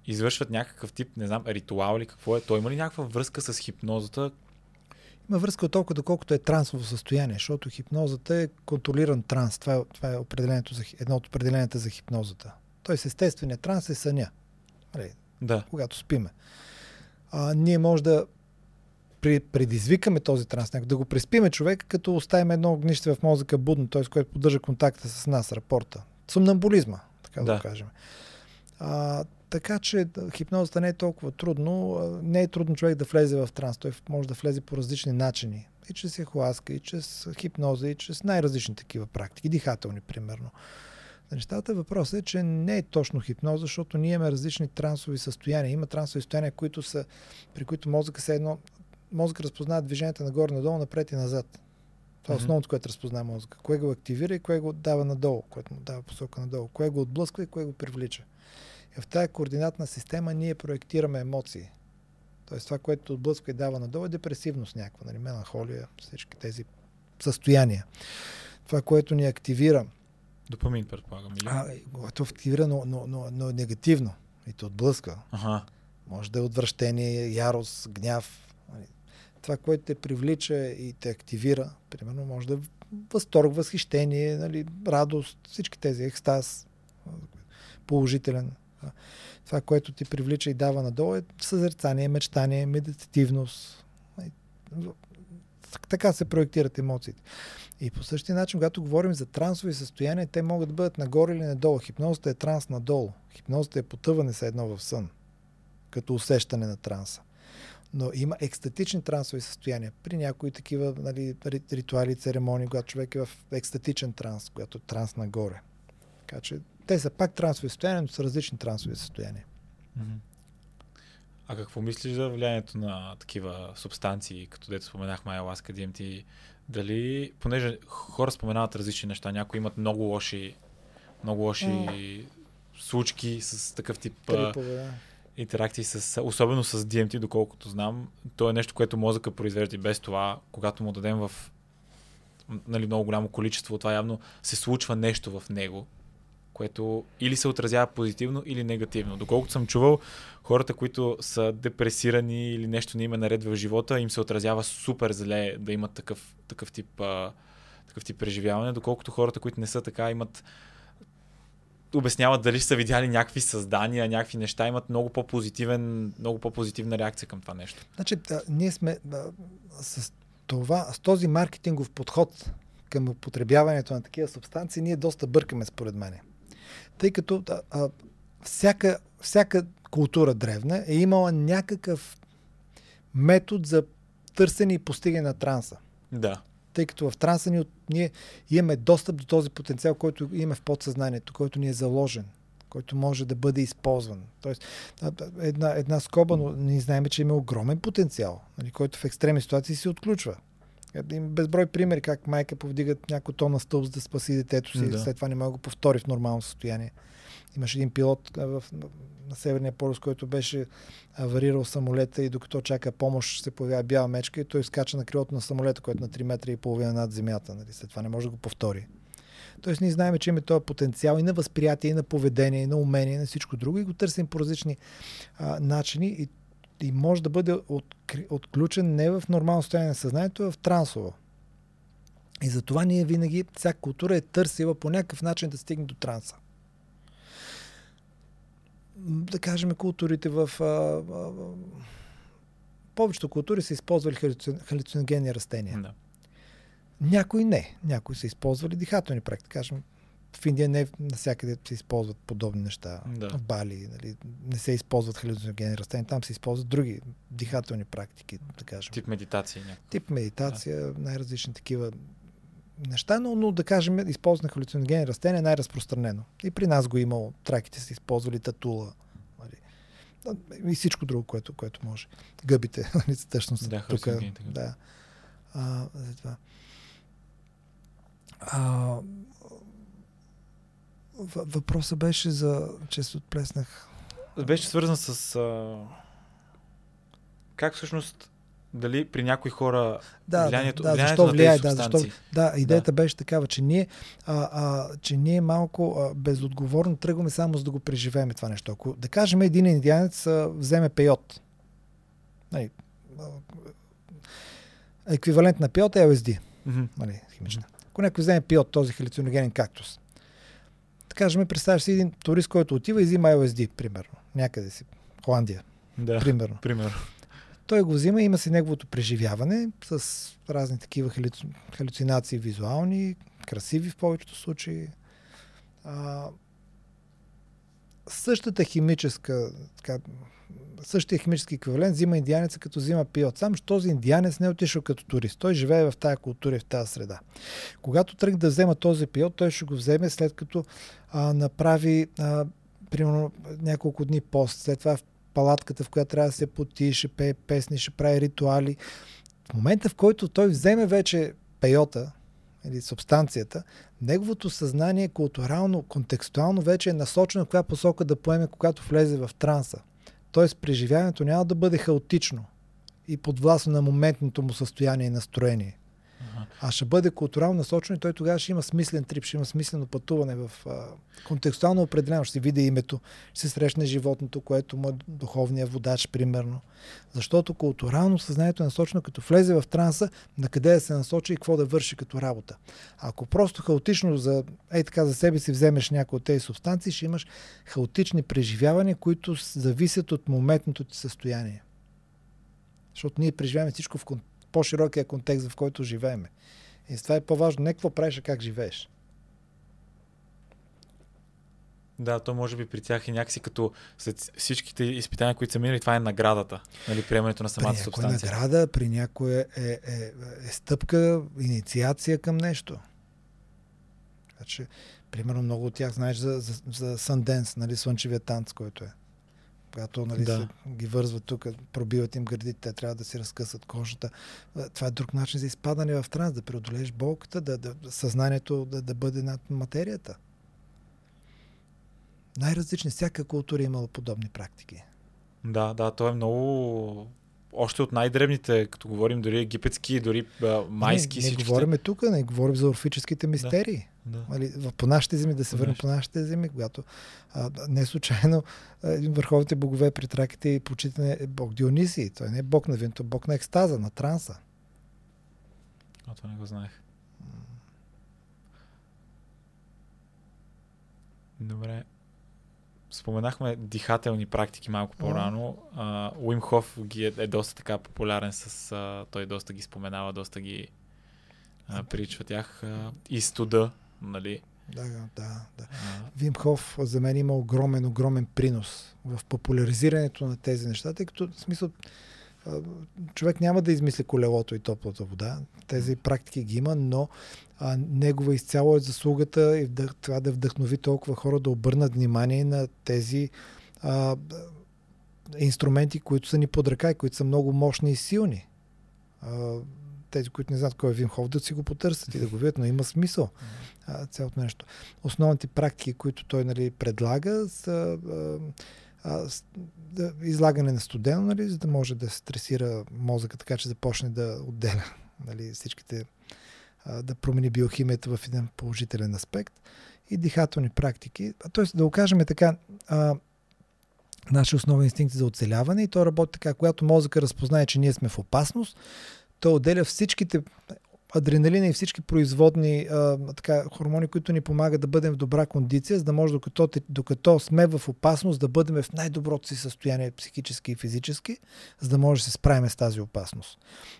извършват някакъв тип, не знам, ритуал или какво е. Той има ли някаква връзка с хипнозата? Има връзка от толкова, доколкото е трансово състояние, защото хипнозата е контролиран транс. Това е, това е определението за, едно от определенията за хипнозата. Тоест естественият транс е съня, нали, Да. когато спиме. А, ние може да при, предизвикаме този транс, да го преспиме човек, като оставим едно огнище в мозъка будно, т.е. което поддържа контакта с нас, рапорта. Сумнамбулизма, така да, Да. го кажем. А, така че хипнозата не е толкова трудно. Не е трудно човек да влезе в транс. Той може да влезе по различни начини. И чрез яхуаска, и чрез хипноза, и чрез най-различни такива практики. Дихателни, примерно. Нещата въпросът е, че не е точно хипноза, защото ние имаме различни трансови състояния. Има трансови състояния, които са, при които мозъка се едно... Мозък разпознава движенията нагоре-надолу, напред и назад. Това е основното, което разпознава мозъка. Кое го активира и кое го дава надолу, което му дава посока надолу. Кое го отблъсква и кое го привлича. И в тази координатна система ние проектираме емоции. Тоест това, което отблъсква и дава надолу е депресивност някаква, нали? меланхолия, всички тези състояния. Това, което ни активира, Допамин, предполагам. Или? а, което активира, но, но, но, но е негативно и те отблъска. Ага. Може да е отвращение, ярост, гняв. Това, което те привлича и те активира, примерно, може да е възторг, възхищение, нали, радост, всички тези, екстаз, положителен. Това, което ти привлича и дава надолу е съзерцание, мечтание, медитативност. Нали, Така се проектират емоциите. И по същия начин, когато говорим за трансови състояния, те могат да бъдат нагоре или надолу. Хипнозата е транс надолу. Хипнозата е потъване се едно в сън като усещане на транса. Но има екстатични трансови състояния. При някои такива нали, ри- ритуали, церемонии, когато човек е в екстатичен транс, когато е транс нагоре. Така че те са пак трансови състояния, но са различни трансови състояния. А какво мислиш за влиянието на такива субстанции, като дето споменахме Ayahuasca, DMT? Дали, понеже хора споменават различни неща, някои имат много лоши, много лоши случки с такъв тип Трипове, да. Интеракции, с, особено с DMT, доколкото знам. То е нещо, което мозъка произвежда и без това, когато му дадем в нали, много голямо количество, това явно се случва нещо в него, което или се отразява позитивно, или негативно. Доколкото съм чувал, хората, които са депресирани или нещо не им е наред в живота, им се отразява супер зле да имат такъв, такъв, тип, а, такъв тип преживяване, доколкото хората, които не са така, имат обясняват дали са видяли някакви създания, някакви неща, имат много по-позитивен, много по-позитивна реакция към това нещо. Значи, да, ние сме да, с, това, с този маркетингов подход към употребяването на такива субстанции, ние доста бъркаме според мен. Тъй като да, а, всяка, всяка култура древна е имала някакъв метод за търсене и постигане на транса. Да. Тъй като в транса ни, ние имаме достъп до този потенциал, който имаме в подсъзнанието, който ни е заложен, който може да бъде използван. Тоест, една, една скоба, но ние знаем, че има огромен потенциал, нали, който в екстремни ситуации се отключва. Е, Има безброй примери как майка повдигат някой тон на стълб, за да спаси детето си, да. след това не може да го повтори в нормално състояние. Имаше един пилот в, на Северния полюс, който беше аварирал самолета и докато чака помощ се появява бяла мечка и той скача на крилото на самолета, което е на 3 метра и половина над земята. Нали? След това не може да го повтори. Тоест ние знаем, че има този потенциал и на възприятие, и на поведение, и на умение, и на всичко друго и го търсим по различни а, начини и, и може да бъде откри, отключен не в нормално състояние на съзнанието, а в трансово. И затова ние винаги, всяка култура е търсила по някакъв начин да стигне до транса. Да кажем, културите в... А, а, повечето култури са използвали халюци- халюциногенни растения. да. Някои не. Някои са използвали дихателни практики. Кажем, в Индия не навсякъде се използват подобни неща. Да. В Бали нали, не се използват халюциногени растения, там се използват други дихателни практики, да кажем. Тип медитация. Някакво. Тип медитация, да. най-различни такива неща, но, но да кажем, използване халюциногени растения е най-разпространено. И при нас го е имало. Траките са използвали татула. Нали. И всичко друго, което, което може. Гъбите, нали, всъщност. Да, тук. Да. А, за това. А, въ- въпросът беше за... че се отплеснах. Беше свързан с... А... Как всъщност дали при някои хора Да, влиянието, да, да, влиянието защо влияе, да, защо, да, идеята беше такава, че ние, а, а, че ние малко а, безотговорно тръгваме само за да го преживеем това нещо. Ако, да кажем, един индианец а, вземе пейот. Нали, а, еквивалент на пейот е LSD. Мгм. Нали, химична. Ако някой вземе пиот този халюциногенен кактус, да кажем, представяш си един турист, който отива и взима LSD, примерно, някъде си, Холандия, Да, примерно. пример. Той го взима, има си неговото преживяване с разни такива халюци... халюцинации визуални, красиви в повечето случаи. А, същата химическа, така, същия химически еквивалент взима индианеца, като взима пиот. Само, че този индианец не е отишъл като турист. Той живее в тази култура и в тази среда. Когато тръгне да взема този пиот, той ще го вземе след като а, направи а, примерно няколко дни пост. След това палатката, в която трябва да се поти, ще пее песни, ще прави ритуали. В момента, в който той вземе вече пейота или субстанцията, неговото съзнание културално, контекстуално вече е насочено в коя посока да поеме, когато влезе в транса. Тоест, преживяването няма да бъде хаотично и подвластно на моментното му състояние и настроение. А ще бъде културално насочено и той тогава ще има смислен трип, ще има смислено пътуване в а, контекстуално определено. Ще види името, ще се срещне животното, което му е духовния водач, примерно. Защото културално съзнанието е насочено, като влезе в транса, на къде да се насочи и какво да върши като работа. Ако просто хаотично за, ей така за себе си вземеш някои от тези субстанции, ще имаш хаотични преживявания, които зависят от моментното ти състояние. Защото ние преживяваме всичко в кон- по-широкия контекст, в който живееме. И с това е по-важно не какво правиш, а как живееш. Да, то може би при тях е някакси като след всичките изпитания, които са минали, това е наградата. Нали, приемането на самата при субстанция. награда, при някой е, е, е, е стъпка, инициация към нещо. Че, примерно, много от тях знаеш за, за, за Sundance, нали, слънчевия танц, който е. Когато нали, Да. се, ги вързват тук, пробиват им гърдите, те трябва да си разкъсат кожата. Е, Това е друг начин за изпадане в транс, да преодолееш болката, да, да, съзнанието да, да бъде над материята. Най-различни, всяка култура е имала подобни практики. Да, да, то е много... Още от най-древните, като говорим дори египетски, дори а, майски, не, не всичките. говорим тук, не говорим за орфическите мистерии. Да. Нали, в- по нашите земи, да се върнем по нашите земи, когато а, не случайно един върховните богове при траките и почитане е бог Дионисий. Той не е бог на виното, бог на екстаза, на транса. А, това не го знаех. Добре. Споменахме дихателни практики малко по-рано. А, Уим Хоф ги е, е доста така популярен с... А, той доста ги споменава, доста ги а, приличва тях. А, и студа, нали? Да, да, да. Вим Хоф за мен има огромен, огромен принос в популяризирането на тези неща, тъй като в смисъл човек няма да измисли колелото и топлата вода. Тези практики ги има, но а, негова изцяло е заслугата и вдъх, това да вдъхнови толкова хора да обърнат внимание на тези а, инструменти, които са ни под ръка и които са много мощни и силни. А, тези, които не знаят кой е Вим да си го потърсят и да го видят, но има смисъл а, цялото нещо. Основните практики, които той нали, предлага, са а, а, да, излагане на студено, нали, за да може да стресира мозъка, така че започне да отделя нали, всичките, а, да промени биохимията в един положителен аспект и дихателни практики. Тоест, да го кажем така, а, нашия основен инстинкт е за оцеляване и то работи така, когато мозъка разпознае, че ние сме в опасност, той отделя всичките адреналина и всички производни а, така, хормони, които ни помагат да бъдем в добра кондиция, за да може докато, докато сме в опасност да бъдем в най-доброто си състояние психически и физически, за да може да се справим с тази опасност.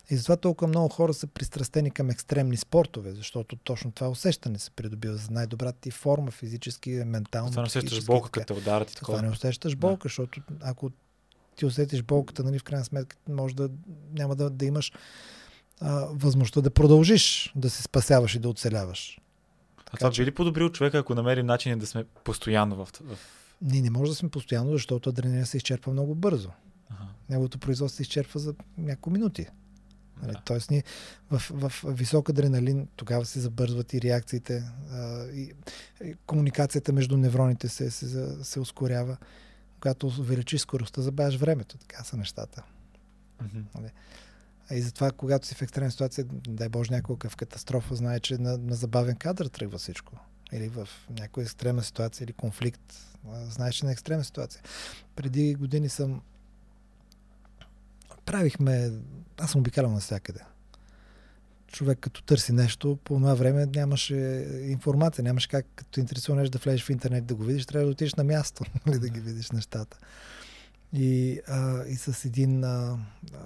И затова толкова много хора са пристрастени към екстремни спортове, защото точно това усещане се придобива за най-добрата ти форма физически, ментално. Това не усещаш болка, като ударят и такова. Това не усещаш болка, да. защото ако ти усетиш болката, нали, в крайна сметка може да няма да, да имаш а, възможността да продължиш да се спасяваш и да оцеляваш. А това би ли подобрил човека, ако намерим начин да сме постоянно в... в... Ние не може да сме постоянно, защото адреналина се изчерпва много бързо. Ага. Неговото производство се изчерпва за няколко минути. Нали, да. Тоест, ние в, в, в висок адреналин тогава се забързват и реакциите, а, и, и комуникацията между невроните се, се, се ускорява. Когато увеличиш скоростта, забавяш времето. Така са нещата. Mm-hmm. И затова, когато си в екстремна ситуация, дай Боже, няколко в катастрофа, знае, че на, на забавен кадър тръгва всичко. Или в някоя екстремна ситуация или конфликт. Знаеш, че на екстремна ситуация. Преди години съм правихме... Аз съм обикалял навсякъде. Човек като търси нещо, по това време нямаше информация, нямаше как, като интересува нещо да влезеш в интернет да го видиш, трябва да отидеш на място, нали, да ги видиш нещата. И, а, и с един а, а,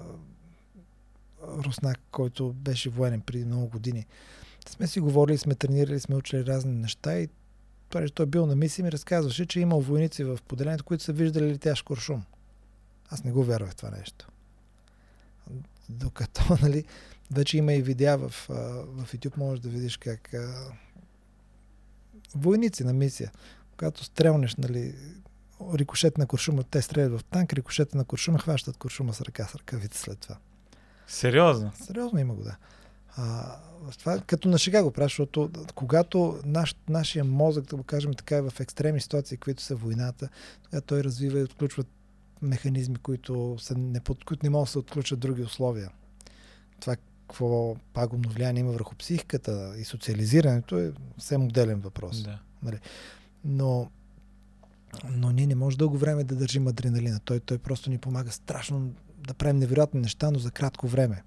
руснак, който беше военен преди много години. Сме си говорили, сме тренирали, сме учили разни неща и той е бил на мисия ми разказваше, че имал войници в поделението, които са виждали летящ куршум. Аз не го вярвах в това нещо. Докато, нали, вече има и видеа в, в YouTube, можеш да видиш как а, войници на мисия, когато стрелнеш, нали, рикошет на куршума, те стрелят в танк, рикошета на куршума хващат куршума с ръка, с ръкавица след това. Сериозно? Сериозно има го, да. А, това като на шега го правя, защото когато наш, нашия мозък, да го кажем така, е в екстремни ситуации, които са войната, тогава той развива и отключва механизми, които, са не, под, които не могат да се отключат други условия. Това какво пагубно влияние има върху психиката и социализирането е съвсем отделен въпрос. Да. Нали? Но, но ние не може дълго време да държим адреналина. Той, той просто ни помага страшно да правим невероятни неща, но за кратко време.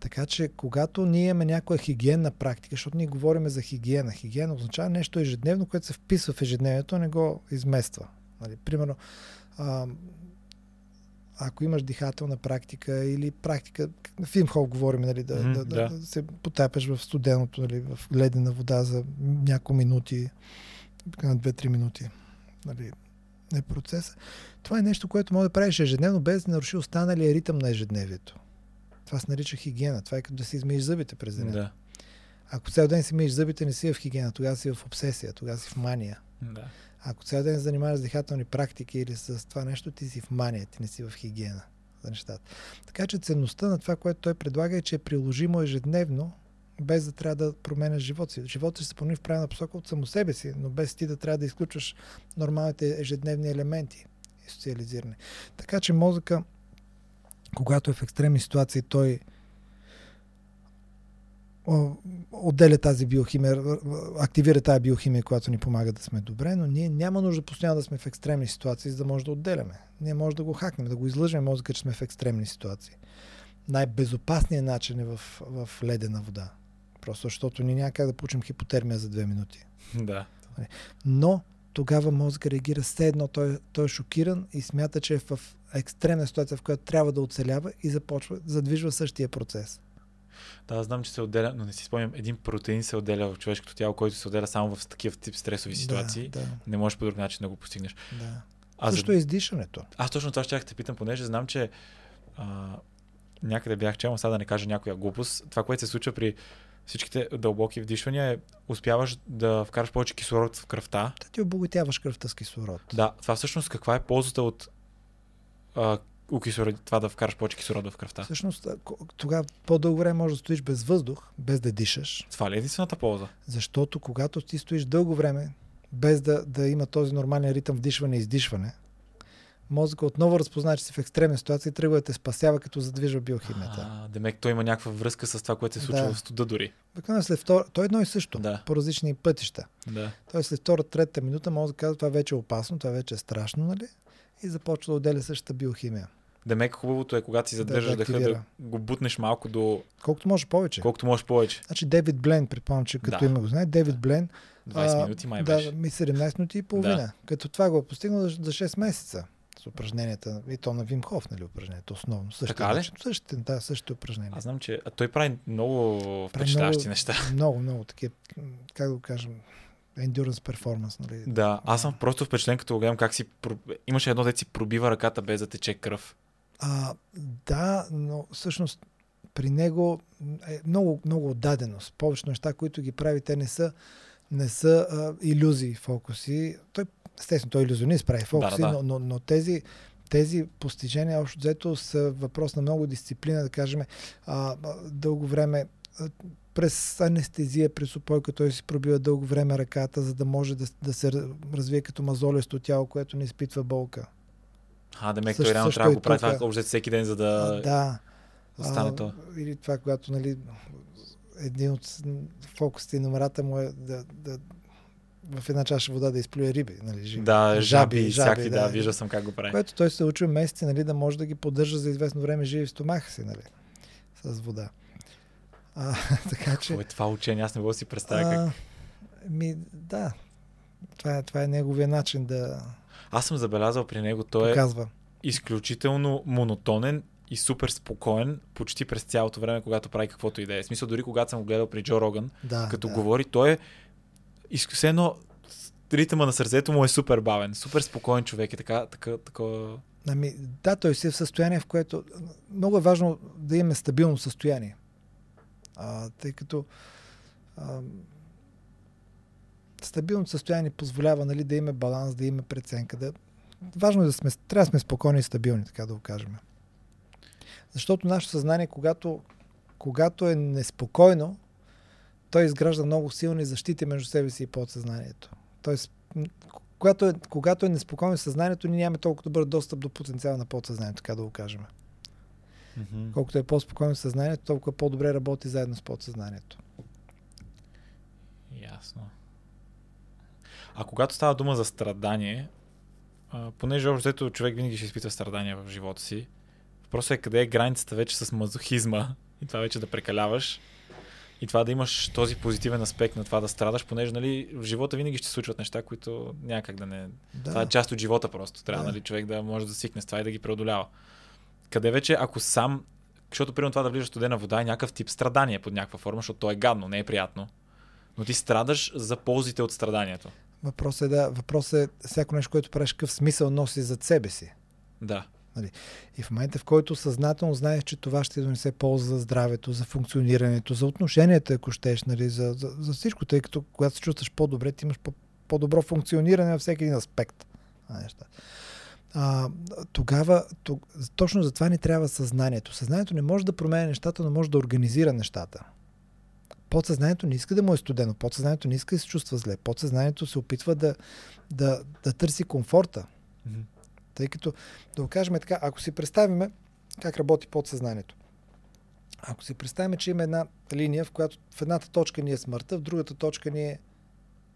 Така че, когато ние имаме някоя хигиенна практика, защото ние говорим за хигиена, хигиена означава нещо ежедневно, което се вписва в ежедневието, не го измества. Нали, примерно, а, ако имаш дихателна практика или практика, в имхол говорим, нали, да, mm, да, да. да се потапяш в студеното, нали, в ледена вода за няколко минути, на 2-3 минути. Нали, е процеса. Това е нещо, което може да правиш ежедневно, без да наруши останалия ритъм на ежедневието. Това се нарича хигиена. Това е като да си измиеш зъбите през деня. Да. Ако цял ден си миеш зъбите, не си в хигиена, тогава си в обсесия, тогава си в мания. Да. Ако цял ден се занимаваш с дихателни практики или с това нещо, ти си в мания, ти не си в хигиена за нещата. Така че ценността на това, което той предлага е, че е приложимо ежедневно, без да трябва да променяш живота си. Живота ще се промени в правилна посока от само себе си, но без ти да трябва да изключваш нормалните ежедневни елементи и социализиране. Така че мозъка, когато е в екстремни ситуации, той отделя тази биохимия, активира тази биохимия, която ни помага да сме добре, но ние няма нужда постоянно да сме в екстремни ситуации, за да може да отделяме. Ние може да го хакнем, да го излъжем мозъка, че сме в екстремни ситуации. Най-безопасният начин е в, в ледена вода. Просто защото ни няма как да получим хипотермия за две минути. Да. Но тогава мозъка реагира все едно, той, той е шокиран и смята, че е в екстремна ситуация, в която трябва да оцелява и започва, задвижва същия процес. Да, знам, че се отделя, но не си спомням, един протеин се отделя в човешкото тяло, който се отделя само в такива тип стресови ситуации. Да, да. Не можеш по друг начин да го постигнеш. Да. А Също за... е издишането. Аз точно това ще те питам, понеже знам, че а, някъде бях чел, сега да не кажа някоя глупост. Това, което се случва при всичките дълбоки вдишвания, успяваш да вкараш повече кислород в кръвта. Да ти обогатяваш кръвта с кислород. Да, това всъщност каква е ползата от а, укислород, това да вкараш повече кислород в кръвта? Всъщност, тогава по-дълго време можеш да стоиш без въздух, без да дишаш. Това ли е единствената полза? Защото когато ти стоиш дълго време, без да, да има този нормален ритъм вдишване и издишване, мозъка отново разпознава, че си в екстремна ситуация и тръгва да те спасява, като задвижва биохимията. А, демек той има някаква връзка с това, което се случва да. в студа дори. Буквално след втора, той е едно и също, да. по различни пътища. Да. Той след втора, трета минута може да казва, това вече е опасно, това вече е страшно, нали? И започва да отделя същата биохимия. Демек хубавото е, когато си задържаш да да, да, да го бутнеш малко до Колкото може повече. колкото можеш повече. Значи Девид Блен, предполагам, че като Да. има го знае, Девид Блен 20 А, минути май да, беше. ми 17 минути и половина. Да. Като това го е постигнал за, за 6 месеца с упражненията. И то на Вим Хоф, нали, упражнението основно. Същите, Така ли? Същите, да, същите упражнения. Аз знам, че а той прави много впечатляващи неща. Много, много такива, как да го кажем, endurance performance, нали? Да, аз съм просто впечатлен, като го гледам как си... Имаше едно дет си пробива ръката без да тече кръв. А, да, но всъщност при него е много, много отдаденост. Повечето неща, които ги прави, те не са, не са а, иллюзии, фокуси. Той, естествено, той иллюзионист прави фокуси, да. Но, но, но тези, тези постижения, общо взето, са въпрос на много дисциплина, да кажем, а, дълго време през анестезия, през опойка, той си пробива дълго време ръката, за да може да, да се развие като мазолесто тяло, което не изпитва болка. А, Демек, Също- той реално трябва да и го прави това общо всеки ден, за да, да. да стане А, то. Или това, когато нали, един от фокусите и номерата му е да, да в една чаша вода да изплюе риби. Нали, живи. Да, жаби, и всякакви, да, да. вижда съм как го прави. Което той се учи месеци нали, да може да ги поддържа за известно време живи в стомаха си, нали, с вода. А, така че... Какво е това учение? Аз не мога да си представя как. а, ми, да, това е, това е неговия начин да Аз съм забелязал при него, той е показва. изключително монотонен и супер спокоен почти през цялото време, когато прави каквото и да е. В смисъл, дори когато съм го гледал при Джо Роган, Да, като да. говори, той е изк- все едно ритъма на сърцето му е супер бавен, супер спокоен човек и така, така, такова... Ами, да, той си е в състояние, в което много е важно да имаме стабилно състояние. А, тъй като а, стабилното състояние позволява нали, да имаме баланс, да имаме преценка. Да... Важно е да сме, трябва да сме спокойни и стабилни, така да го кажем. Защото нашето съзнание, когато, когато е неспокойно, той изгражда много силни защити между себе си и подсъзнанието. Тоест, когато е, когато е неспокойно съзнанието, ние нямаме толкова добър достъп до потенциала на подсъзнанието, така да го кажем. Мгм. Колкото е по-спокойно съзнанието, толкова по-добре работи заедно с подсъзнанието. Ясно. А когато става дума за страдание, а, понеже общо взето човек винаги ще изпитва страдания в живота си, въпросът е къде е границата вече с мазохизма и това вече да прекаляваш и това да имаш този позитивен аспект на това да страдаш, понеже нали, в живота винаги ще се случват неща, които някак да не... Да. Това е част от живота просто. Трябва Да. нали, човек да може да свикне с това и да ги преодолява. Къде вече, ако сам, защото примерно това да влизаш студена вода е някакъв тип страдание под някаква форма, защото то е гадно, не е приятно. Но ти страдаш за ползите от страданието. Въпросът е да, въпросът е всяко нещо, което правиш, какъв смисъл носи зад себе си. Да. И в момента, в който съзнателно знаеш, че това ще донесе полза за здравето, за функционирането, за отношенията, ако щеш, нали, за, за, за всичко, тъй като когато се чувстваш по-добре, ти имаш по- по-добро функциониране във всеки един аспект. А, тогава, то, точно за това ни трябва съзнанието. Съзнанието не може да променя нещата, но може да организира нещата. Подсъзнанието не иска да му е студено, подсъзнанието не иска да се чувства зле, подсъзнанието се опитва да, да, да търси комфорта. Тъй като, да го кажем така, ако си представиме как работи подсъзнанието. Ако си представим, че има една линия, в която в едната точка ни е смъртта, в другата точка ни е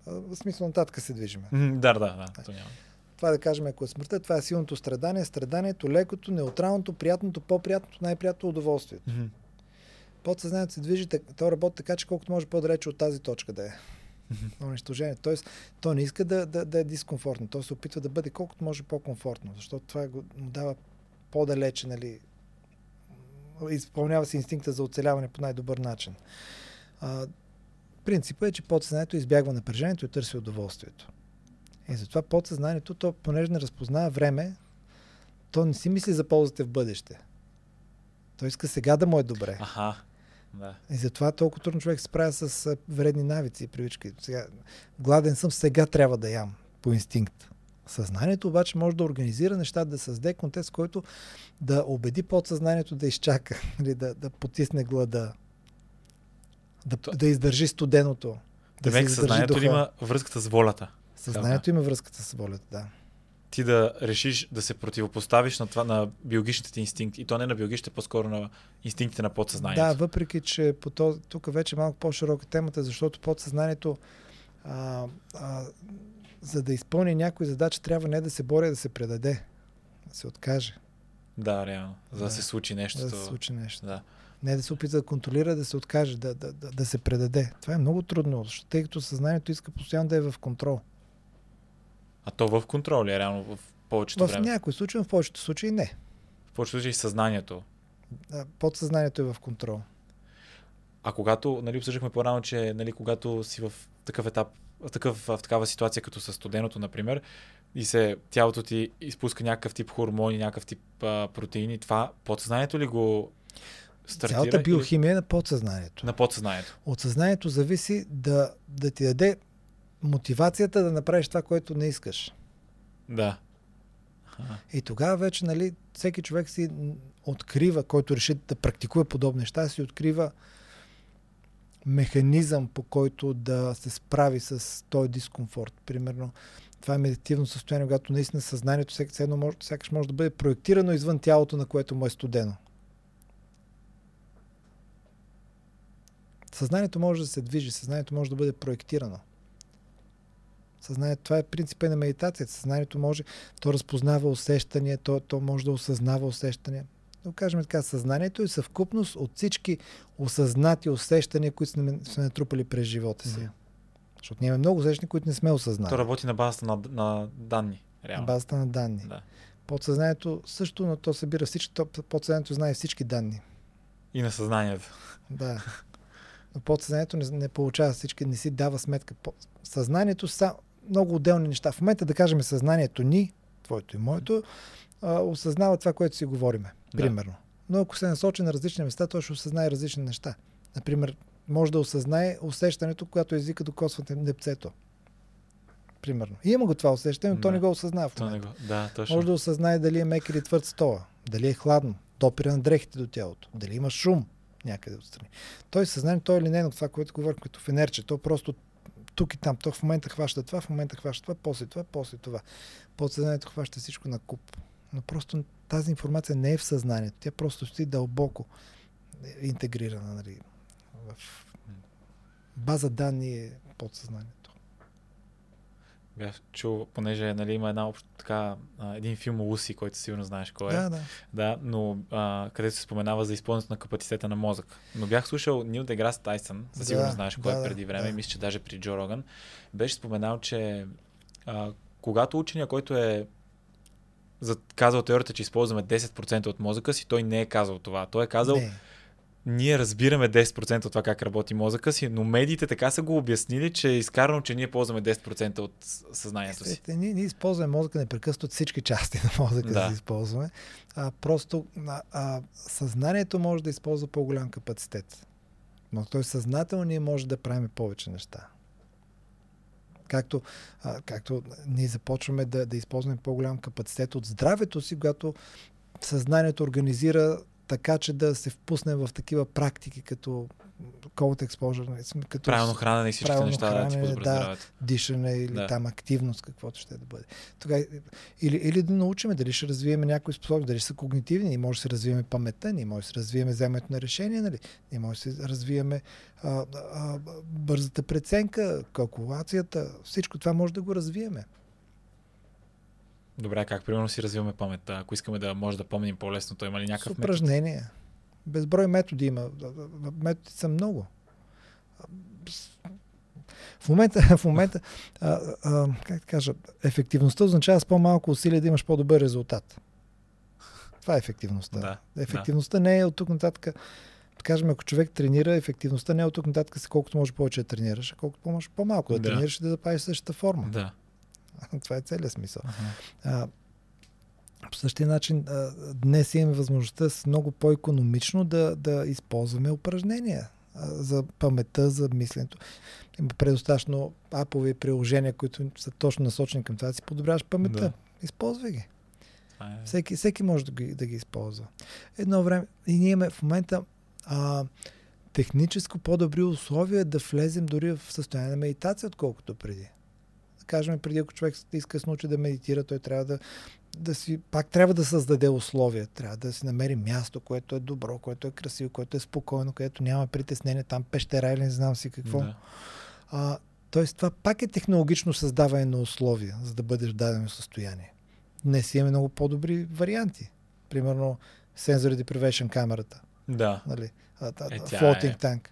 в смисъл нататък се движиме. Да, да, да. То няма. Това да кажем, ако е смъртта, това е силното страдание, страданието, лекото, неутралното, приятното, по-приятното, най-приятното удоволствието. Мгм. Подсъзнанието се движи, то работи така, че колкото може по-далече от тази точка да е. На унищожение. Тоест, то не иска да, да, да е дискомфортно. То се опитва да бъде колкото може по-комфортно, защото това го, му дава по-далече, нали, изпълнява се инстинкта за оцеляване по най-добър начин. А, принципът е, че подсъзнанието избягва напрежението и търси удоволствието. И затова подсъзнанието, то понеже не разпознава време, то не си мисли за ползите в бъдеще. Той иска сега да му е добре. Аха. Да. И затова толкова трудно човек се справя с вредни навици и привички. Сега, гладен съм, сега трябва да ям по инстинкт. Съзнанието обаче може да организира нещата, да създаде контекст, който да убеди подсъзнанието да изчака, или да, да потисне глада, да, То- да издържи студеното. Да Демек, си издържи съзнанието духа. има връзката с волята. Съзнанието има връзката с волята, да. Ти да решиш да се противопоставиш на това на биологичните ти инстинкти. И то не на биологичните, по-скоро на инстинктите на подсъзнанието. Да, въпреки, че по този, тук вече е малко по-широка темата, защото подсъзнанието а, а, за да изпълни някои задачи, трябва не да се бори, а да се предаде, да се откаже. Да, реално. За да, Да. се случи нещо. да се случи нещо. Да. Не да се опитва да контролира, да се откаже, да, да, да, да се предаде. Това е много трудно, защото тъй като съзнанието иска постоянно да е в контрол. А то в контрол е реално в повечето В време? някои случаи, в повечето случаи не. В повечето случаи съзнанието. А, Подсъзнанието е в контрол. А когато, нали, обсъждахме по-рано, че нали, когато си в такъв етап, в, такъв, в такава ситуация, като със студеното, например, и се, тялото ти изпуска някакъв тип хормони, някакъв тип а, протеини, това подсъзнанието ли го стартира? Цялата или биохимия е на подсъзнанието. На подсъзнанието. От съзнанието зависи да, да ти даде мотивацията да направиш това, което не искаш. Да. И тогава вече, нали, всеки човек си открива, който реши да практикува подобни неща, си открива механизъм, по който да се справи с този дискомфорт. Примерно, това е медитивно състояние, когато наистина съзнанието едно може, сякаш може да бъде проектирано извън тялото, на което му е студено. Съзнанието може да се движи, съзнанието може да бъде проектирано. Съзнанието, това е принципа на медитацията. Съзнанието може, то разпознава усещания, то, то може да осъзнава усещания. Да кажем така, съзнанието е съвкупност от всички осъзнати усещания, които сме, сме натрупали през живота си. Мгм. Защото ние имаме много усещания, които не сме осъзнали. То работи на базата на, на данни. на Реално. базата на данни. Да. Подсъзнанието също, но то събира всички, то, подсъзнанието знае всички данни. И на съзнанието. Да. Но подсъзнанието не, не получава всички, не си дава сметка. Съзнанието са много отделни неща. В момента, да кажем, съзнанието ни, твоето и моето, а, осъзнава това, което си говориме. Да. Примерно. Но ако се насочи на различни места, то ще осъзнае различни неща. Например, може да осъзнае усещането, когато езика докосва непцето. Примерно. И има го това усещане, но то Да. не го осъзнава в момента. го... Да, точно. Може да осъзнае дали е мек или твърд стола, дали е хладно, допира на дрехите до тялото, дали има шум някъде отстрани. Той съзнание, той е линейно това, което говорим като фенерче. То просто тук и там. То в момента хваща това, в момента хваща това, после това, после това. Подсъзнанието хваща всичко на куп. Но просто тази информация не е в съзнанието. Тя просто стои дълбоко интегрирана. Нали, в база данни е подсъзнанието. Бях чул, понеже нали, има една общ, така, а, един филм Луси, който сигурно знаеш кой е. Да, да. Да, но а, където се споменава за използването на капацитета на мозък. Но бях слушал Нил Деграс Тайсън, със сигурност Да, знаеш кой да, е да, преди време, да. и мисля, че даже при Джо Роган, беше споменал, че а, когато учения, който е за, казал теорията, че използваме 10% от мозъка си, той не е казал това. Той е казал, Не. Ние разбираме 10% от това как работи мозъка си, но медиите така са го обяснили, че е изкарано, че ние ползваме 10% от съзнанието си. Ние, ние използваме мозъка непрекъснато от всички части на мозъка да, Да. да използваме. А, просто а, а, съзнанието може да използва по-голям капацитет. Но той съзнателно ние може да правим повече неща. Както, а, както ние започваме да, да използваме по-голям капацитет от здравето си, когато съзнанието организира така, че да се впуснем в такива практики, като cold exposure, нали, като Правилно хранене и всички неща да ти хранене, подобрят да. здравето. дишане или Да. там активност, каквото ще да бъде. Тогава, или, или да научиме дали ще развиеме някои способности, дали са когнитивни, ние може да се развиеме паметта, ние може да се развиеме вземането на решение, нали? ние може да се развиеме а, а, бързата преценка, калкулацията, всичко това може да го развиеме. Добре, как примерно си развиваме паметта? Ако искаме да може да помним по-лесно, то има ли С някакъв метод? упражнения. Безброй методи има. Методи са много. В момента, в момента а, а, как да кажа, ефективността означава с по-малко усилия да имаш по-добър резултат. Това е ефективността. Да, Ефективността не е от тук нататък. Да кажем, ако човек тренира, ефективността не е от тук нататък колкото може повече да тренираш, а колкото може по-малко да, Да. тренираш и да запазиш същата форма. Да. Това е целият смисъл. А, по същия начин, днес имаме възможността с много по-економично да, да използваме упражнения за паметта, за мисленето. Има предостатъчно апови приложения, които са точно насочени към това да си подобряваш паметта. Да. Използвай ги. Е... Всеки, всеки може да ги, да ги използва. Едно време, и ние имаме в момента а, техническо по-добри условия да влезем дори в състояние на медитация, отколкото преди. Да кажем, преди ако човек иска да се научи да медитира, той трябва да, да си, пак трябва да създаде условия. Трябва да си намери място, което е добро, което е красиво, което е спокойно, където няма притеснение, там пещера или не знам си какво. Да. А, тоест, това пак е технологично създаване на условия, за да бъдеш в дадено състояние. Днес имаме много по-добри варианти. примерно Sensory Deprivation камерата. Да. Нали? Е, floating е- tank.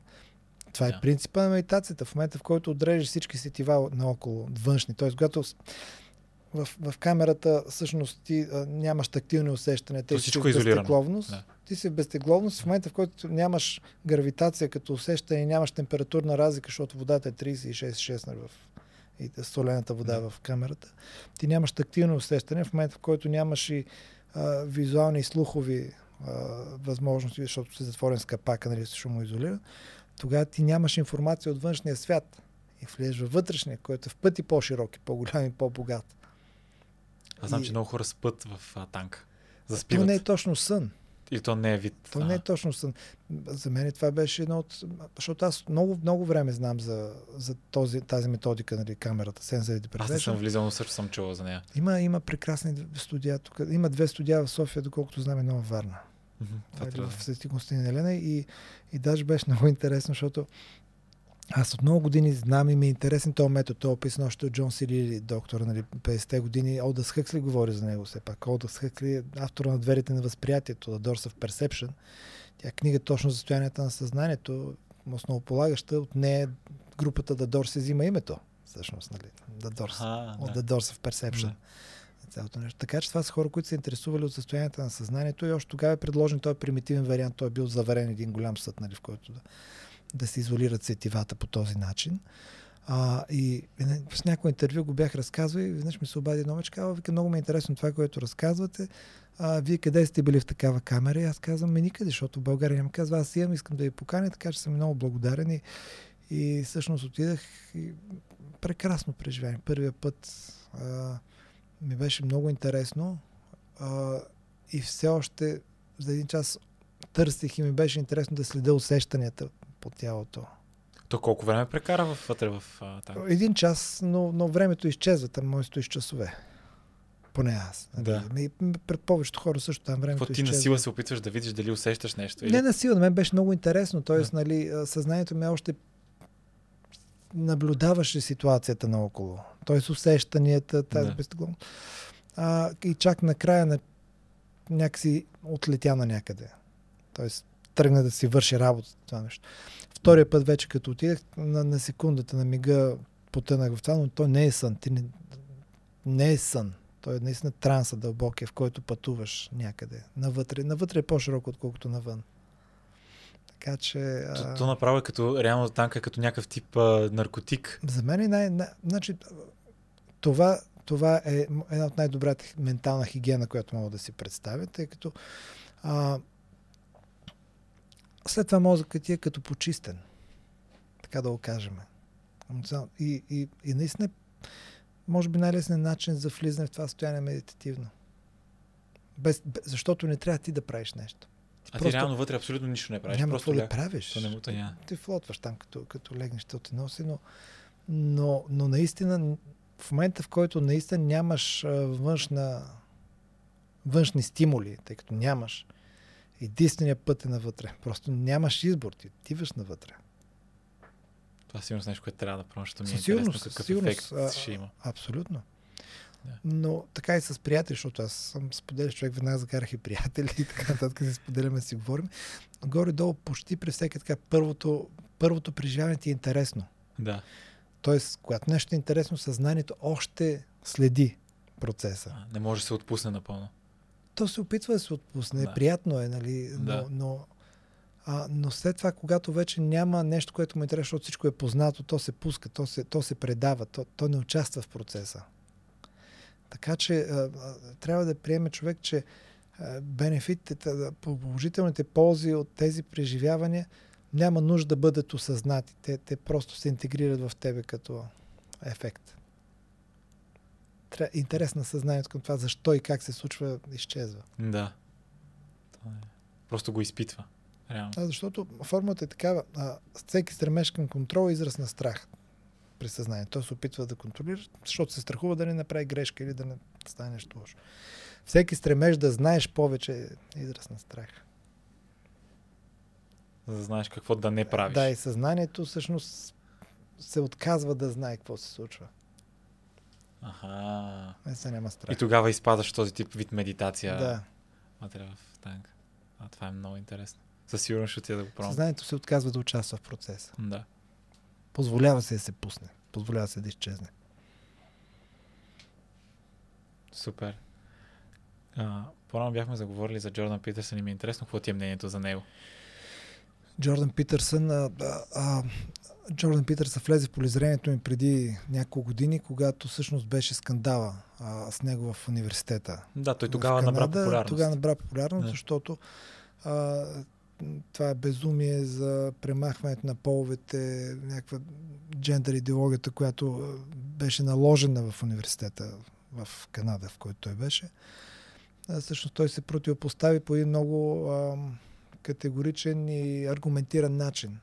Това Да. е принципа на медитацията. В момента, в който отрежеш всички сетива наоколо, външни, т.е. когато в, в камерата всъщност ти а, нямаш тактилни усещания, ти си в е безтегловност. Да. Ти си в безтегловност, в момента в който нямаш гравитация като усещане, нямаш температурна разлика, защото водата е 36,6 нали, в и солената вода Да. в камерата, ти нямаш тактилно усещане, в момента в който нямаш и а, визуални и слухови а, възможности, защото си затворен с капака, нали, си шумоизолиран, тогава ти нямаш информация от външния свят и влезеш във вътрешния, който е в пъти по-широк и по-голям и по-богат. Аз знам, И- че много хора спът в а, танк. То Заспиват. не е точно сън. Или то не е вид. То не е точно сън. За мен това беше едно от... Защото аз много, много време знам за, за този, тази методика, нали, камерата, Sensory Аз не съм Deprivation. влизал, но също съм чувал за нея. Има, има прекрасни студия тук. Има две студия в София, доколкото знам едно във Варна. Това трябва. в Свети Константин Елена и, и даже беше много интересно, защото аз от много години знам и ми е интересен този метод. Той е описан още от Джон Сили, доктор, нали, 50-те години. Олдъс Хъксли говори за него все пак. Олдъс Хъксли е автор на дверите на възприятието, The Doors of Perception. Тя е книга точно за състоянието на съзнанието, основополагаща. От нея групата The Doors се взима името. Всъщност, нали? The Doors. От да. The Doors of Perception. Да. Цялото нещо. Така че това са хора, които са интересували от състоянието на съзнанието и още тогава е предложен този примитивен вариант. Той е бил заверен един голям съд, нали, в който да, да се изолират сетивата по този начин. А, и не- с някой интервю го бях разказвал и веднъж ми се обади едно мъж, казва, вика, много ми е интересно това, което разказвате. А, вие къде сте били в такава камера? И аз казвам, ми никъде, защото в България няма. Казва, аз имам, искам да ви поканя, така че съм много благодарен. И, и всъщност отидах и прекрасно преживяване. Първия път а, ми беше много интересно а, и все още за един час търсих и ми беше интересно да следя усещанията по тялото. То колко време прекара вътре в а, танк? Един час, но, но времето изчезва, там може стоиш часове. Поне аз. нали. Да. Ми, м, пред повечето хора също там времето Какво ти на изчезва. сила се опитваш да видиш дали усещаш нещо? Или... Не на сила, на мен беше много интересно. Тоест, Да. нали, съзнанието ми още наблюдаваше ситуацията наоколо. Тоест усещанията, тази Да. безтегловност. А, и чак накрая на, някакси отлетя на някъде. Тоест тръгна да си върши работа това нещо. Втория път вече като отидах, на, на секундата, на мига потънах в това, но то не е сън. Ти не, не е сън. Той е наистина транса дълбокия, в който пътуваш някъде. Навътре. Навътре е по-широко, отколкото навън. Така че... То, а, то направо е като, реално танка е като някакъв тип а, наркотик. За мен е най... най значи, това, това е една от най-добрата ментална хигиена, която мога да си представя, тъй като а, след това мозъкът ти е като почистен. Така да го кажем. И, и, и наистина, може би най-лесният начин за влизане в това състояние е медитативно. Без, без, защото не трябва ти да правиш нещо. А Просто ти реално вътре абсолютно нищо не правиш. няма Просто какво ля... правиш. То не му то няма. Ти флотваш там, като, като легнеш, то те носи, но, но, но наистина, в момента, в който наистина нямаш външна, външни стимули, тъй като нямаш, единственият път е навътре. Просто нямаш избор, ти отиваш навътре. Това е сигурно нещо, което трябва да правим, защото ми е интересно какъв сигурност, ефект а, ще има. Абсолютно. Да. Но така и с приятели, защото аз съм споделял с човек, веднага закарах и приятели и така нататък си споделяме, си говорим. Горе-долу почти при всеки така първото, първото преживяване ти е интересно. Да. Тоест, когато нещо е интересно, съзнанието още следи процеса. А, Не може да се отпусне напълно. То се опитва да се отпусне, Да. приятно е, нали? Но, Да. но, а, но след това, когато вече няма нещо, което му интересува, защото всичко е познато, то се пуска, то се, то се предава, то, то не участва в процеса. Така че а, трябва да приеме човек, че а, бенефитите, положителните ползи от тези преживявания няма нужда да бъдат осъзнати. Те, те просто се интегрират в тебе като ефект. Тря... Интерес на съзнанието към това, защо и как се случва, изчезва. Да. Е. Просто го изпитва. Реално. А, защото формата е такава. А, всеки стремеж към контрол е израз на страх при съзнанието. Той се опитва да контролира, защото се страхува да не направи грешка или да не стане нещо лошо. Всеки стремеж да знаеш повече е израз на страх. За да знаеш какво да не правиш. Да, и съзнанието всъщност се отказва да знае какво се случва. Аха. Не се няма страх. И тогава изпадаш този тип вид медитация. Да. вътре в танка. А това е много интересно. Със сигурност ще отида да го пробвам. Съзнанието се отказва да участва в процеса. Да. Позволява се да се пусне. Позволява се да изчезне. Супер. А, по-рано бяхме заговорили за Джордан Питърсън и ми е интересно какво ти е мнението за него. Джордан Питърсън, а, а, Джордан Питърсън влезе в полезрението ми преди няколко години, когато всъщност беше скандала а, с него в университета. Да, той тогава набра популярност. Тогава набра популярност, Да. защото а, това е безумие за премахването на половете, някаква джендър идеологията, която беше наложена в университета в Канада, в който той беше. А, всъщност той се противопостави по един много а, категоричен и аргументиран начин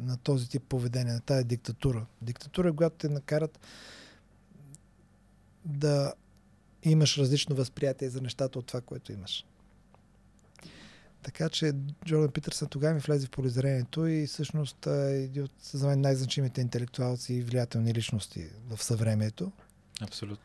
на този тип поведение, на тази диктатура. Диктатура, когато те накарат да имаш различно възприятие за нещата от това, което имаш. Така че Джордан Питърсън тогава ми влезе в полезрението и всъщност е един от за мен най-значимите интелектуалци и влиятелни личности в съвремието. Абсолютно.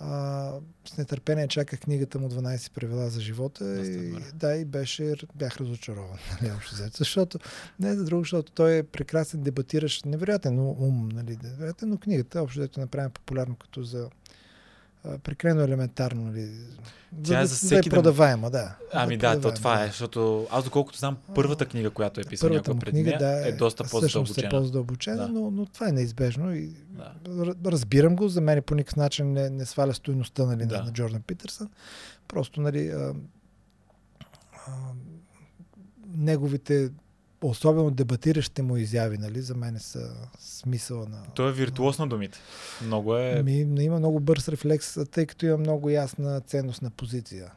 А, с нетърпение чаках книгата му 12 правила за живота и, да, и беше, бях разочарован. Нали, общо взето. защото, не за друго, защото той е прекрасен дебатиращ, невероятен ум, нали, невероятен, но книгата общо взето е направена популярно като за прекалено елементарно, нали, Тя е да, за да всеки е да- продаваема, да. Ами да, да, то това е, защото аз доколкото знам, първата книга, която е Първата някой пред книга, нея, да, е доста е по-задълбочена. по-задълбочена, Да. но, но това е неизбежно и Да. Разбирам го, за мен по никакъв начин не, не сваля стоеността нали, Да. на, на Джордан Питърсън. Просто нали, а, а, неговите особено дебатиращите му изяви, нали, за мен са смисъла на... Той е виртуоз на думите. Много е... Ми, има много бърз рефлекс, тъй като има много ясна ценностна позиция.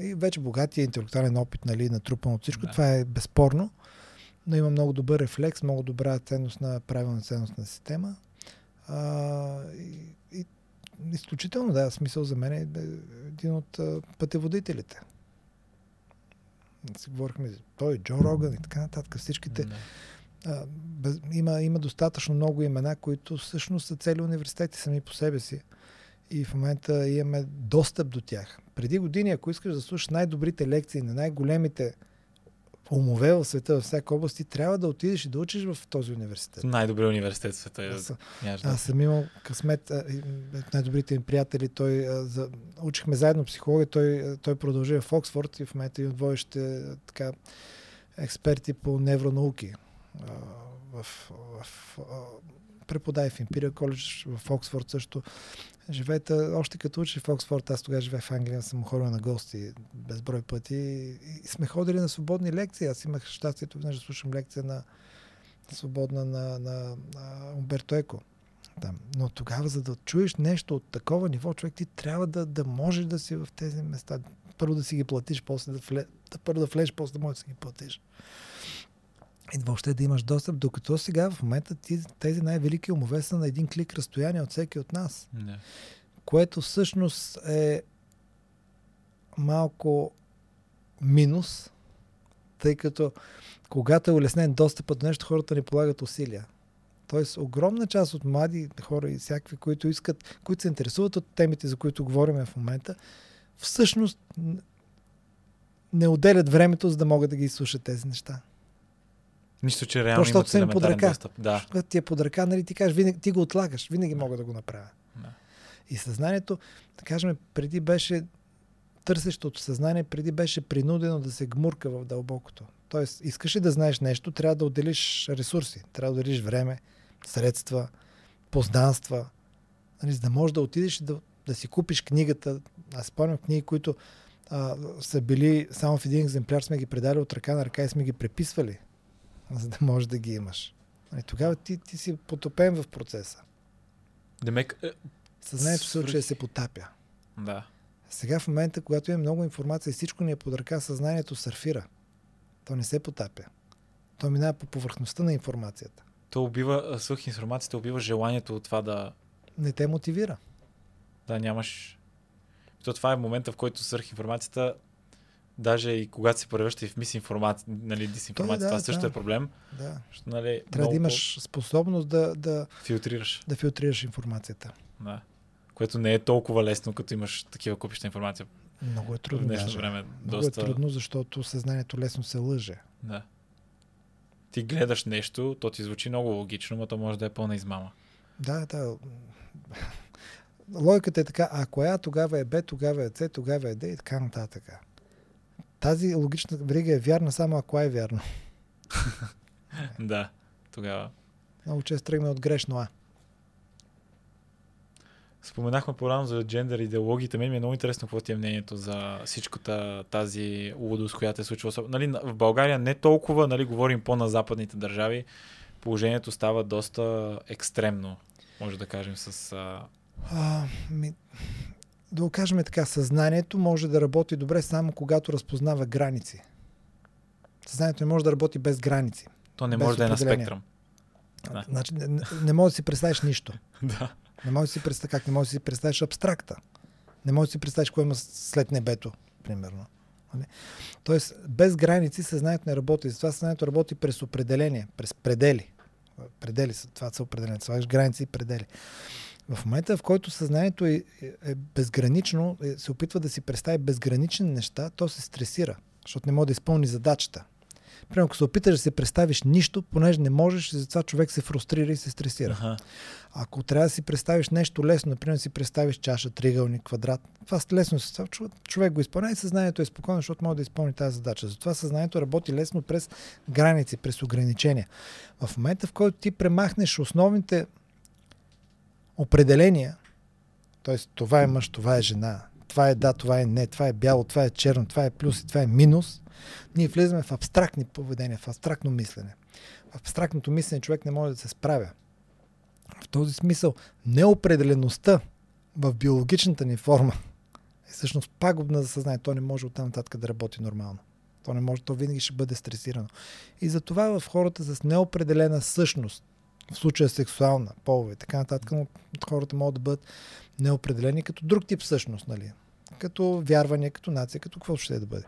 И вече богатия интелектуален опит, нали, натрупан от всичко, Да. това е безспорно, но има много добър рефлекс, много добра ценностна, правилна ценностна система. А, и, и, изключително, да, смисъл за мен е един от пътеводителите. Си говорихме за той, Джо Роган и така нататък, всичките а, без, има, има достатъчно много имена, които всъщност са цели университети сами по себе си. И в момента имаме достъп до тях. Преди години, ако искаш да слушаш най-добрите лекции на най-големите умове в света, във всяка област, ти трябва да отидеш и да учиш в този университет. Най-добрият университет в света. е. Аз, аз съм имал късмет, и, най-добрите ми приятели, той, за, учихме заедно психология, той, той продължи в Оксфорд и в момента един от водещите така, експерти по невронауки. В, в, а, преподава в Imperial College в Оксфорд също. Живеете, още като учи в Оксфорд, аз тогава живеех в Англия, съм ходил на гости безброй пъти и, сме ходили на свободни лекции. Аз имах щастието да слушам лекция на свободна на, на, на Умберто Еко. Там. Но тогава, за да чуеш нещо от такова ниво, човек ти трябва да, да можеш да си в тези места. Първо да си ги платиш, после да, вле, да първо да влезеш, после да можеш да си ги платиш. И въобще да имаш достъп, докато сега в момента ти, тези най-велики умове са на един клик разстояние от всеки от нас Да. което всъщност е малко минус, тъй като когато е улеснен достъпът до нещо, хората не полагат усилия. Тоест, огромна част от млади хора и всякакви, които искат, които се интересуват от темите, за които говорим в момента, всъщност не отделят времето, за да могат да ги изслушат тези неща. Нищо, че реално Просто имат под ръка. достъп. Да. Когато ти е под ръка, нали, ти кажеш, винаги, ти го отлагаш, винаги мога да го направя. Да. И съзнанието, да кажем, преди беше търсещото съзнание, преди беше принудено да се гмурка в дълбокото. Тоест, искаш ли да знаеш нещо, трябва да отделиш ресурси, трябва да отделиш време, средства, познанства, нали, за да можеш да отидеш и да, да си купиш книгата. Аз спомням книги, които а, са били само в един екземпляр, сме ги предали от ръка на ръка и сме ги преписвали, за да можеш да ги имаш. Нали, тогава ти, ти си потопен в процеса. Демек, е, Съзнанието Свръх- да се потапя. да. Сега в момента, когато има много информация и всичко ни е под ръка, съзнанието сърфира. То не се потапя. То минава по повърхността на информацията. То убива, свъх информацията убива желанието от това да, Не те мотивира. да нямаш... То това е момента, в който свърх информацията, даже и когато се превръща и в мисинформация, нали, дисинформация, да, това също да. е проблем. Да. Защото, нали, Трябва да имаш способност да, да, по-филтрираш. да филтрираш информацията. Да. Което не е толкова лесно, като имаш такива купища информация. Много е в трудно. днешно даже. време. Много Доста... е трудно, защото съзнанието лесно се лъже. Да. Ти гледаш нещо, то ти звучи много логично, но то може да е пълна измама. Да, да. Логиката е така, ако е А, тогава е Б, тогава е С, тогава е Д и така нататък. Тази логична верига е вярна само ако е вярно. Да, тогава. Много често тръгваме от грешно А. Споменахме по-рано за джендър идеологиите. Мен ми е много интересно какво ти е мнението за всичката тази лудост, която е случва. Нали, в България не толкова, нали, говорим по-на западните държави, положението става доста екстремно, може да кажем, с... А... А, ми, да го кажем така, съзнанието може да работи добре само когато разпознава граници. Съзнанието не може да работи без граници. То не може да е на спектръм. Да. Значи, не, не, може да си представиш нищо. да. Не можеш да си представиш как не можеш да си представиш абстракта. Не можеш да си представиш кое има след небето, примерно. Нали? Тоест, без граници съзнанието не работи. Затова съзнанието работи през определение, през предели. Предели са, това са определени. Слагаш граници и предели. В момента, в който съзнанието е, е, е безгранично, е, се опитва да си представи безгранични неща, то се стресира, защото не може да изпълни задачата. Примерно, ако се опиташ да си представиш нищо, понеже не можеш, затова човек се фрустрира и се стресира. Аха. Ако трябва да си представиш нещо лесно, например, си представиш чаша, триъгълник, квадрат, това лесно се човек, човек го изпълнява и съзнанието е спокойно, защото може да изпълни тази задача. Затова съзнанието работи лесно през граници, през ограничения. В момента, в който ти премахнеш основните определения, т.е. това е мъж, това е жена, това е да, това е не, това е бяло, това е черно, това е плюс и това е минус, ние влизаме в абстрактни поведения, в абстрактно мислене. В абстрактното мислене човек не може да се справя. В този смисъл неопределеността в биологичната ни форма е всъщност пагубна за съзнание. То не може оттам нататък да работи нормално. То не може, то винаги ще бъде стресирано. И затова в хората с неопределена същност, в случая сексуална, полова и така нататък, но хората могат да бъдат неопределени като друг тип същност, нали? Като вярване, като нация, като какво ще да бъде.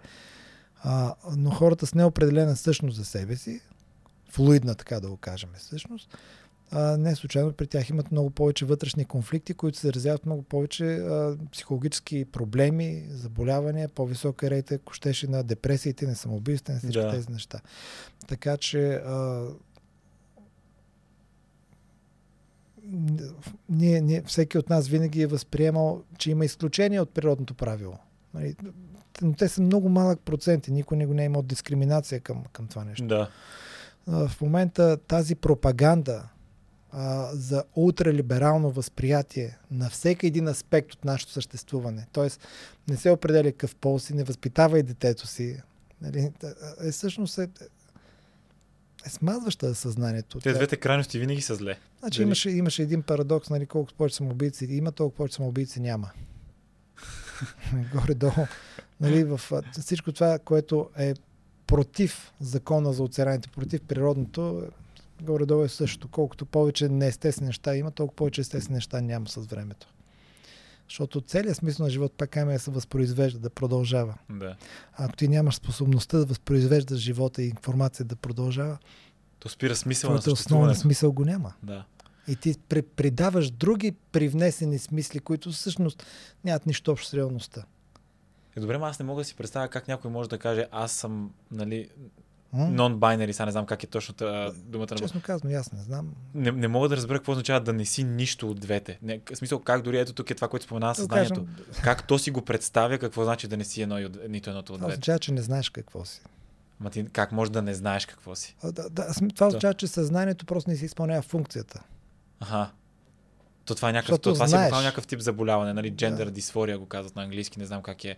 А, но хората с неопределена същност за себе си, флуидна, така да го кажем, всъщност, а, не случайно при тях имат много повече вътрешни конфликти, които се разяват много повече а, психологически проблеми, заболявания, по-висока рейта, ако щеше на депресиите, на самоубийствата, на всички Да. тези неща. Така че а, ние, ние, всеки от нас винаги е възприемал, че има изключения от природното правило. Нали, Но те са много малък процент и никой не го не е имал дискриминация към, към това нещо. Да. В момента тази пропаганда а, за ултралиберално възприятие на всеки един аспект от нашето съществуване, т.е. не се определя какъв пол си, не възпитава и детето си, нали, е всъщност е, е смазваща съзнанието. Те двете крайности винаги са зле. Значи Дали- имаше, имаше един парадокс, нали, колко повече самоубийци има, толкова повече самоубийци няма. Горе-долу. Нали, в всичко това, което е против закона за оцелянието, против природното, е, горе-долу е също. Колкото повече неестествени неща има, толкова повече естествени неща няма с времето. Защото целият смисъл на живот, пак казваме, е да се възпроизвежда, да продължава. Да. Ако ти нямаш способността да възпроизвеждаш живота и информация да продължава, То спира смисъл на основен смисъл го няма. Да. И ти при- придаваш други привнесени смисли, които всъщност нямат нищо общо с реалността. Е, добре, аз не мога да си представя как някой може да каже аз съм, нали? Non-binary, сега не знам как е точно та- думата Честно казано, аз не знам. не, не мога да разбера какво означава да не си нищо от двете. Не, в смисъл, как дори ето тук е това, което Да го съзнанието. кажем, Как то си го представя, какво значи да не си едно нито едното от това двете. означава, че не знаеш какво си. Ма ти как може да не знаеш какво си? А, да, да, това означава, че съзнанието просто не си изпълнява функцията. Аха. То това е някакъв, Защото то, това си е знаеш. някакъв тип заболяване, нали? Gender Да. дисфория го казват на английски, не знам как е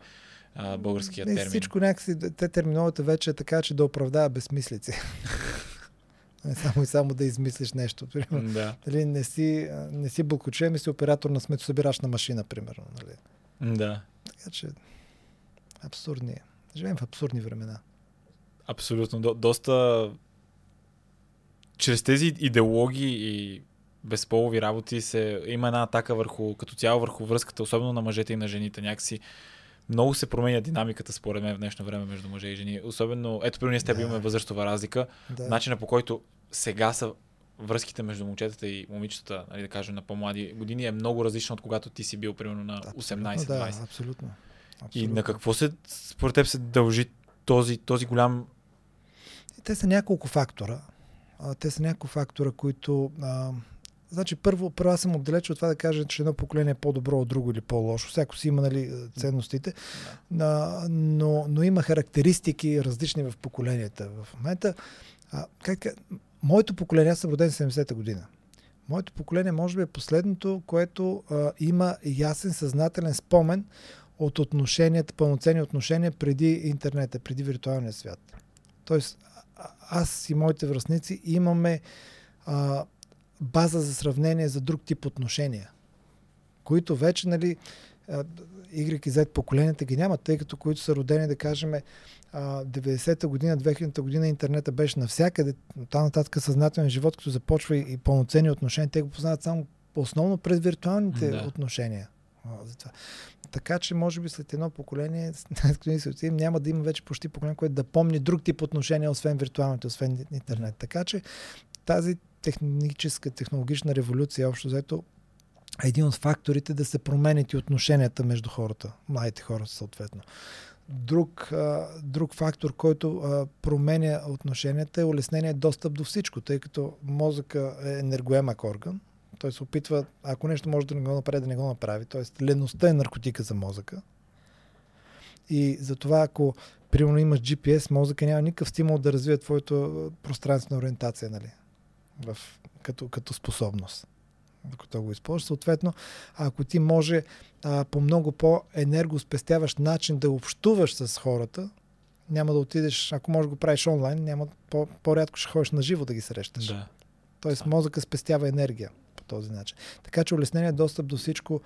а, българският Не, термин. всичко някакси, те терминологията вече е така, че да оправдава безсмислици. не само и само да измислиш нещо. Примерно, Да. нали, не си, не си бълкоче, ми си оператор на сметосъбирачна машина, примерно. Нали. Да. Така че, абсурдни. е. Живеем в абсурдни времена. Абсолютно. До, доста. Чрез тези идеологии и безполови работи се има една атака върху, като цяло върху връзката, особено на мъжете и на жените. Някакси много се променя динамиката, според мен, в днешно време между мъже и жени. Особено, ето при ние с теб Да. имаме възрастова разлика. Да. Начина по който сега са връзките между момчетата и момичетата, нали, да кажем, на по-млади години е много различно от когато ти си бил примерно на Абсолютно, 18-20. Да, абсолютно. И на какво се, според теб се дължи този, този голям... Те са няколко фактора. те са няколко фактора, които... А, Значи, първо, първо аз съм отдалеч от това да кажа, че едно поколение е по-добро от друго или по-лошо. Всяко си има нали, ценностите, да. но, но има характеристики различни в поколенията. В момента, а, как, моето поколение, аз съм роден 70-та година. Моето поколение може би е последното, което а, има ясен съзнателен спомен от отношенията, пълноценни отношения преди интернета, преди виртуалния свят. Тоест, аз и моите връзници имаме а, база за сравнение за друг тип отношения, които вече, нали, Y и Z поколенията ги нямат, тъй като които са родени, да кажем, 90-та година, 2000-та година интернета беше навсякъде, там нататък съзнателен живот, като започва и пълноценни отношения, те го познават само основно през виртуалните да. отношения. Така че, може би след едно поколение, няма да има вече почти поколение, което да помни друг тип отношения, освен виртуалните, освен интернет. Така че тази техническа, технологична революция, общо взето, е един от факторите да се променят и отношенията между хората, младите хора съответно. Друг, друг фактор, който променя отношенията е улеснение достъп до всичко, тъй като мозъка е енергоемак орган. Той се опитва, ако нещо може да не го направи, да не го направи. Тоест, леността е наркотика за мозъка. И затова, ако примерно имаш GPS, мозъка няма никакъв стимул да развие твоето пространствена ориентация, нали? В, като, като способност докато го използваш. Съответно, ако ти може а, по много по-енергоспестяващ начин да общуваш с хората, няма да отидеш, ако можеш да го правиш онлайн, няма, по, по-рядко ще ходиш на живо да ги срещаш. Да. Тоест мозъка спестява енергия по този начин. Така че улеснение достъп до всичко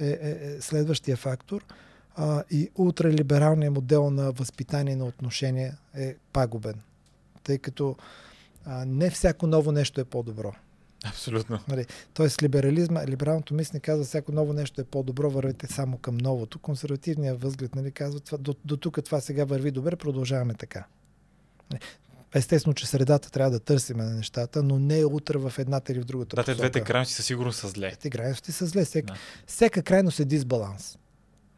е, е, е следващия фактор. А, и ултралибералният модел на възпитание на отношения е пагубен. Тъй като а, не всяко ново нещо е по-добро. Абсолютно. Нали, тоест либерализма, либералното мислене казва всяко ново нещо е по-добро, вървете само към новото. Консервативният възглед нали, казва това, до, до тук това сега върви добре, продължаваме така. Нали, естествено, че средата трябва да търсиме на нещата, но не е утре в едната или в другата. Да, те двете крайности са сигурно са зле. Двете крайности са зле. Всека, да. всека крайност е дисбаланс.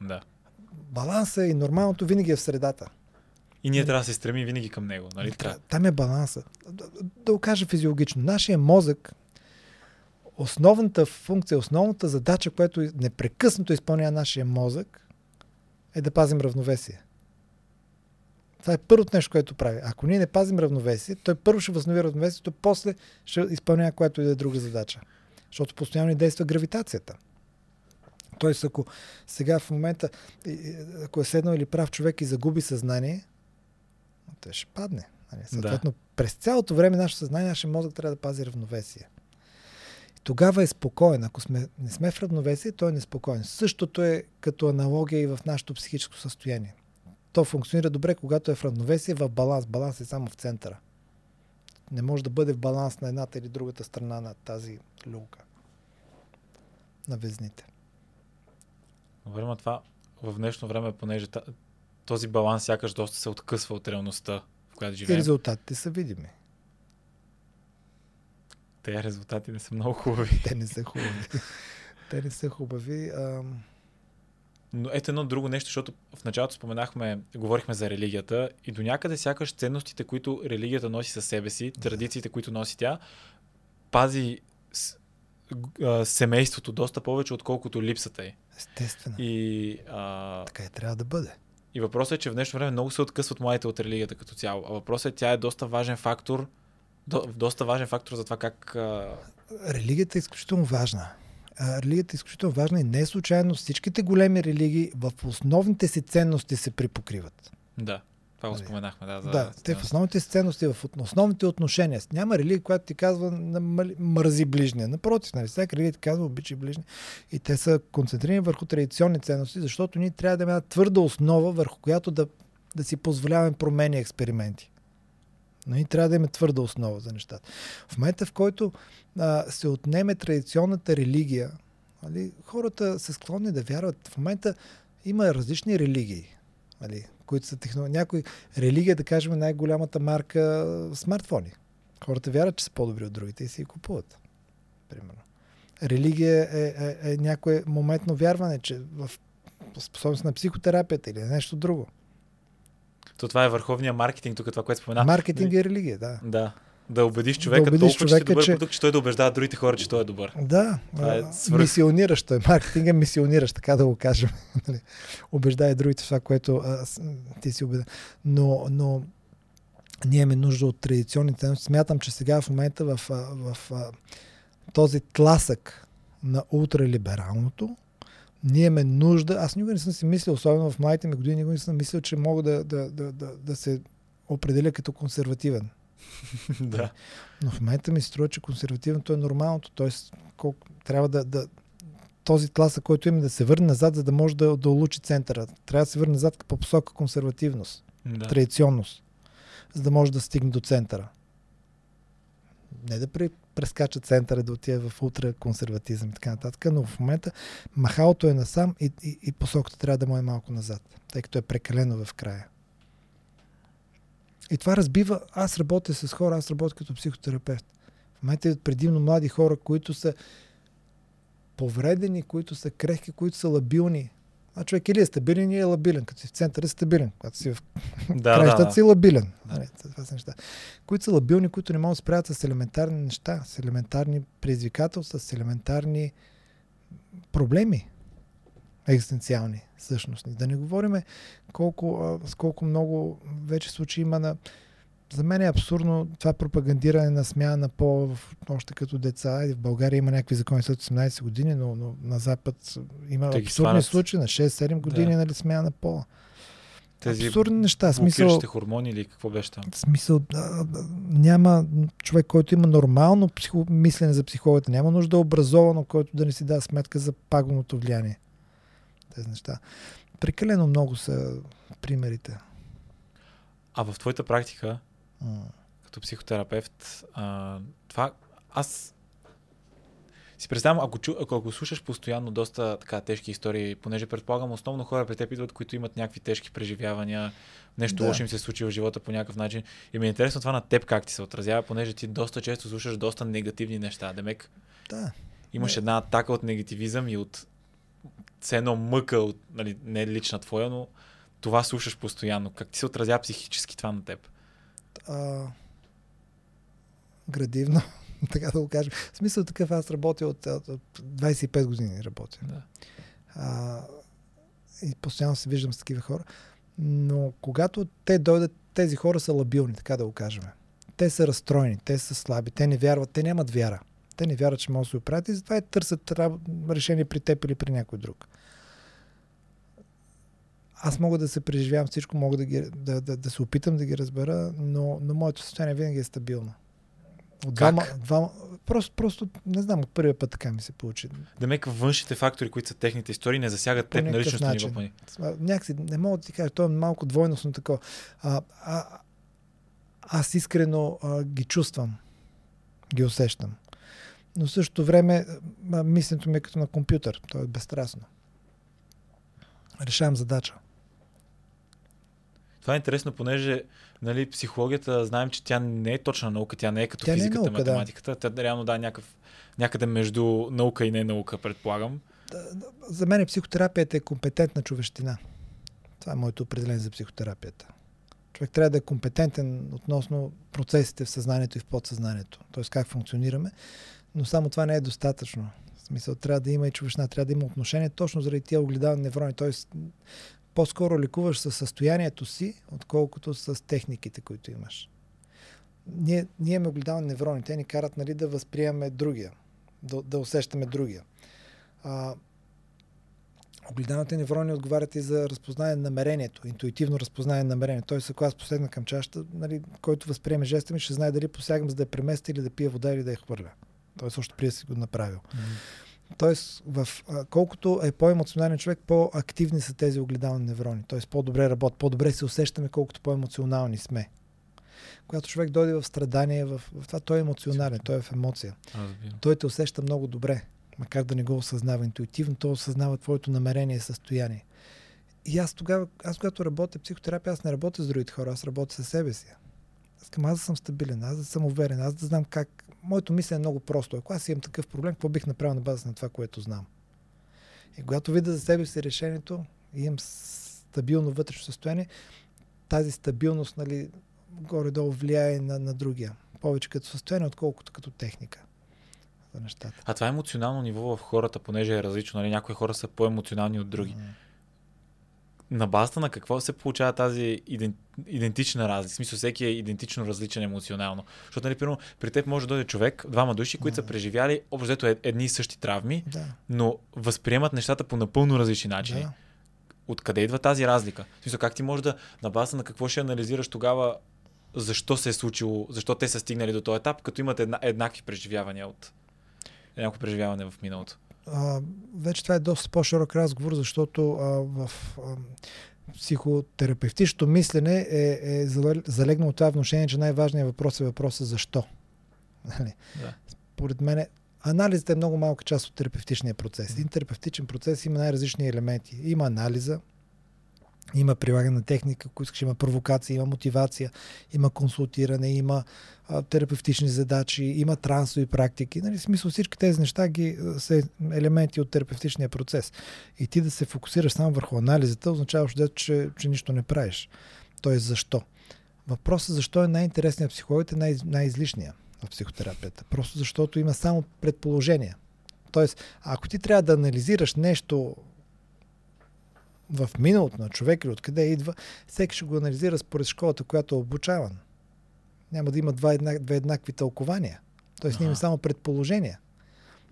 Да. Баланса и нормалното винаги е в средата. И ние трябва да се стремим винаги към него. Нали? Там е баланса. Да, да го кажа физиологично. Нашия мозък основната функция, основната задача, която непрекъснато изпълнява нашия мозък, е да пазим равновесие. Това е първото нещо, което прави. Ако ние не пазим равновесие, той първо ще възнови равновесието, после ще изпълнява която и да е друга задача. Защото постоянно ни действа гравитацията. Тоест, ако сега в момента, ако е седнал или прав човек и загуби съзнание, той ще падне. Нали? Съответно, да. през цялото време нашето съзнание, нашия мозък трябва да пази равновесие тогава е спокоен. Ако сме, не сме в равновесие, той е неспокоен. Същото е като аналогия и в нашето психическо състояние. То функционира добре, когато е в равновесие, в баланс. Баланс е само в центъра. Не може да бъде в баланс на едната или другата страна на тази люлка. На везните. Време това в днешно време, понеже този баланс сякаш доста се откъсва от реалността, в която живеем. И резултатите са видими. Те резултати не са много хубави. Те не са хубави. Те не са хубави. А... Но ето едно друго нещо, защото в началото споменахме, говорихме за религията и до някъде сякаш ценностите, които религията носи със себе си, традициите, които носи тя, пази семейството доста повече, отколкото липсата й. Естествено. И, а... Така и трябва да бъде. И въпросът е, че в днешно време много се откъсват младите от религията като цяло. А въпросът е, тя е доста важен фактор до, доста важен фактор за това как... А... Религията е изключително важна. Религията е изключително важна и не е случайно всичките големи религии в основните си ценности се припокриват. Да. Това го нали? споменахме, да. За да, те в основните ценности, в основните отношения. Няма религия, която ти казва мързи ближния. Напротив, нали, всяка религия ти казва обичай ближния. И те са концентрирани върху традиционни ценности, защото ние трябва да имаме твърда основа, върху която да, да си позволяваме промени и експерименти. Но и трябва да има твърда основа за нещата. В момента, в който а, се отнеме традиционната религия, нали, хората са склонни да вярват. В момента има различни религии, нали, които са технологии. Някой религия, да кажем, най-голямата марка смартфони. Хората вярват, че са по-добри от другите и си ги купуват. Примерно. Религия е, е, е някое моментно вярване, че в способност на психотерапията или нещо друго. То това е върховния маркетинг, тук това, което спомена. Маркетинг и религия, да. Да. Да убедиш човека да убедиш толкова, човека, че добър че- продукт, че той да убеждава другите хора, че той е добър. Да, Това е а, свръх. мисиониращ той. Маркетинг е мисиониращ, така да го кажем. Нали? Убеждава и другите в това, което а, ти си убеден. Но, но ние имаме нужда от традиционни ценности. Смятам, че сега в момента в, в а, този тласък на ултралибералното, ние имаме нужда, аз никога не съм си мислил, особено в младите ми години, никога не съм мислил, че мога да, да, да, да, да се определя като консервативен. да. Но в момента ми се струва, че консервативното е нормалното. Тоест, колко, трябва да, да този тласък, който има да се върне назад, за да може да, да улучи центъра. Трябва да се върне назад по посока консервативност, да. традиционност, за да може да стигне до центъра. Не да пре- прескача центъра, да отиде в ултраконсерватизъм и така нататък, но в момента махалото е насам и, и, и посоката трябва да му е малко назад, тъй като е прекалено в края. И това разбива. Аз работя с хора, аз работя като психотерапевт. В момента идват предимно млади хора, които са повредени, които са крехки, които са лабилни. А човек или е стабилен, или е лабилен. Като си в центъра е стабилен. Когато си в Да, краищата да, си лабилен. Да. Нали, това са неща. Които са лабилни, които не могат да справят с елементарни неща, с елементарни предизвикателства, с елементарни проблеми екзистенциални, същностни. Да не говорим колко, с колко много вече случаи има на... За мен е абсурдно това пропагандиране на смяна на пол още като деца. В България има някакви закони след 18 години, но, но на Запад има Те абсурдни случаи на 6-7 години Да. нали, смяна на пола. Тези Абсурдни неща. Смисъл, хормони или какво беше там? смисъл, няма човек, който има нормално психо, мислене за психологията, няма нужда образовано, който да не си дава сметка за пагубното влияние. Тези неща. Прекалено много са примерите. А в твоята практика, М. като психотерапевт, а, това аз си представям, ако, чу, ако, ако слушаш постоянно доста така тежки истории, понеже предполагам основно хора при теб идват, които имат някакви тежки преживявания, нещо Да. да. лошо им се случи в живота по някакъв начин. И ми е интересно това на теб как ти се отразява, понеже ти доста често слушаш доста негативни неща. Демек, Да. имаш Не. една атака от негативизъм и от все едно мъка, от, нали, не лична твоя, но това слушаш постоянно. Как ти се отразява психически това на теб? А, градивно, така да го кажем. В смисъл такъв аз работя от, от, от 25 години работя. Да. А, и постоянно се виждам с такива хора. Но когато те дойдат, тези хора са лабилни, така да го кажем. Те са разстроени, те са слаби, те не вярват, те нямат вяра. Те не вярват, че могат да се оправят и затова и търсят решение при теб или при някой друг. Аз мога да се преживявам всичко, мога да, ги, да, да, да се опитам да ги разбера, но, но моето състояние винаги е стабилно. От Как? двама, двама, просто, просто, не знам, от първия път така ми се получи. Демек външните фактори, които са техните истории, не засягат теб на някакъв личностно начин. ниво. някакси, не мога да ти кажа, то е малко двойностно такова. А, а, аз искрено а, ги чувствам, ги усещам. Но в същото време мисленето ми е като на компютър. То е безстрастно. Решавам задача. Това е интересно, понеже нали, психологията, знаем, че тя не е точна наука, тя не е като Тя е физиката, наука, да. математиката. Тя реално да е някакъв, някъде между наука и не наука, предполагам. Да, да, За мен психотерапията е компетентна човещина. Това е моето определение за психотерапията. Човек трябва да е компетентен относно процесите в съзнанието и в подсъзнанието. Т.е. как функционираме. Но само това не е достатъчно. В смисъл, трябва да има и човечна, трябва да има отношение точно заради тия огледални неврони. Т.е. по-скоро лекуваш със състоянието си, отколкото с техниките, които имаш. Ние, ние имаме огледални неврони. Те ни карат нали, да възприемаме другия, да, да усещаме другия. А, огледалните неврони отговарят и за разпознаване на намерението, интуитивно разпознаване на намерението. Тоест, ако аз посегна към чашата, нали, който възприеме жеста ми, ще знае дали посягам за да я преместя или да пия вода или да я хвърля. Тоест, още преди си го направил. Тоест, в, колкото е по-емоционален човек, по-активни са тези огледални неврони. Тоест, по-добре работят, по-добре се усещаме, колкото по-емоционални сме. Когато човек дойде в страдание, в, в това той е емоционален, той е в емоция. Той те усеща много добре, макар да не го осъзнава интуитивно, той осъзнава твоето намерение и състояние. И аз тогава, аз когато работя психотерапия, аз не работя с другите хора, аз работя със себе си. Аз искам аз да съм стабилен, аз да съм уверен, аз да знам как. Моето мислене е много просто. Ако аз имам такъв проблем, какво бих направил на база на това, което знам? И когато видя за себе си решението, имам стабилно вътрешно състояние, тази стабилност, нали, горе-долу влияе на, на другия. Повече като състояние, отколкото като техника за нещата. А това емоционално ниво в хората, понеже е различно, нали? някои хора са по-емоционални от други. Mm. На базата на какво се получава тази идентична разлика? В смисъл, всеки е идентично различен емоционално. Защото, нали, примерно, при теб може да дойде човек, двама души, които са преживяли общо едни и същи травми, да. но възприемат нещата по напълно различни начини. Да. Откъде идва тази разлика? В смисъл, как ти можеш да, на базата на какво ще анализираш тогава защо се е случило, защо те са стигнали до този етап, като имат една, еднакви преживявания от някакво преживяване в миналото? А, вече това е доста по-широк разговор, защото а, в а, психотерапевтичното мислене е, е залегнало това вношение, че най-важният въпрос е въпросът защо. Нали? Да. Според мен анализът е много малка част от терапевтичния процес. Един терапевтичен процес има най-различни елементи. Има анализа, има прилагане на техника, ако искаш, има провокация, има мотивация, има консултиране, има а, терапевтични задачи, има трансови практики. Нали, в смисъл всички тези неща ги, са елементи от терапевтичния процес. И ти да се фокусираш само върху анализата, означава, че, че нищо не правиш. Тоест, защо? Въпросът защо е най-интересният психологът е най- най-излишния в психотерапията. Просто защото има само предположения. Тоест, ако ти трябва да анализираш нещо в миналото на човек или откъде идва, всеки ще го анализира според школата, която е обучаван. Няма да има два еднак, две еднакви тълкования. Тоест, няма само предположения.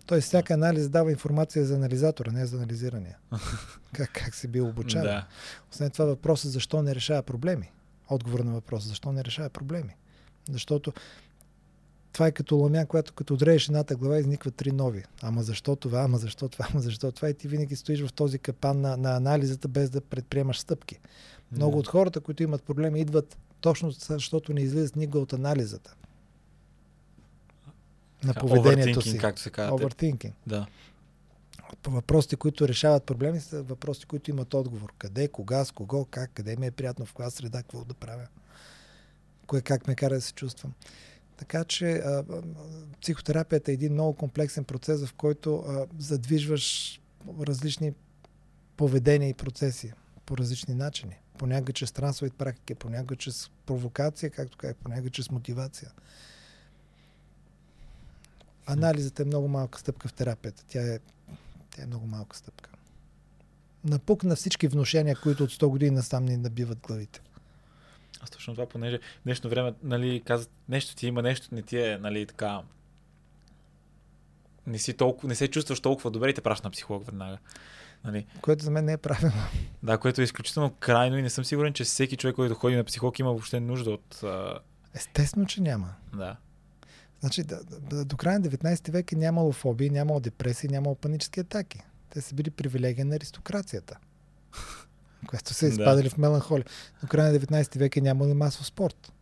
Тоест, всяка анализ дава информация за анализатора, не за анализирания. как, как се бил обучаван. Да. Освен това, въпросът защо не решава проблеми. Отговор на въпроса защо не решава проблеми. Защото това е като ламя, която като дрееш едната глава изникват три нови. Ама защо това, ама защо това, ама защо това и ти винаги стоиш в този капан на, на анализата без да предприемаш стъпки. Много yeah. от хората, които имат проблеми, идват точно защото не излизат никога от анализата. На поведението си. както се казва. Overthinking. Да. Въпросите, които решават проблеми, са въпросите, които имат отговор. Къде, кога, с кого, как, къде ми е приятно, в коя среда, какво да правя. Кое как ме кара да се чувствам. Така че а, психотерапията е един много комплексен процес, в който а, задвижваш различни поведения и процеси по различни начини. Понякога чрез трансови практики, понякога чрез провокация, както казах, понякога чрез мотивация. Анализът е много малка стъпка в терапията. Тя е, тя е много малка стъпка. Напук на всички вношения, които от 100 години насам ни набиват главите. Аз точно това, понеже днешно време, нали, казват, нещо ти има, нещо не ти е, нали, така, не, си толкова, не се чувстваш толкова добре и те праща на психолог веднага. Нали? Което за мен не е правилно. Да, което е изключително крайно и не съм сигурен, че всеки човек, който ходи на психолог, има въобще нужда от... А... Естествено, че няма. Да. Значи, да, да, до края на 19 век е нямало фобии, нямало депресии, нямало панически атаки. Те са били привилегия на аристокрацията което са изпадали да. в меланхолия. До края на 19 век е нямало масов спорт.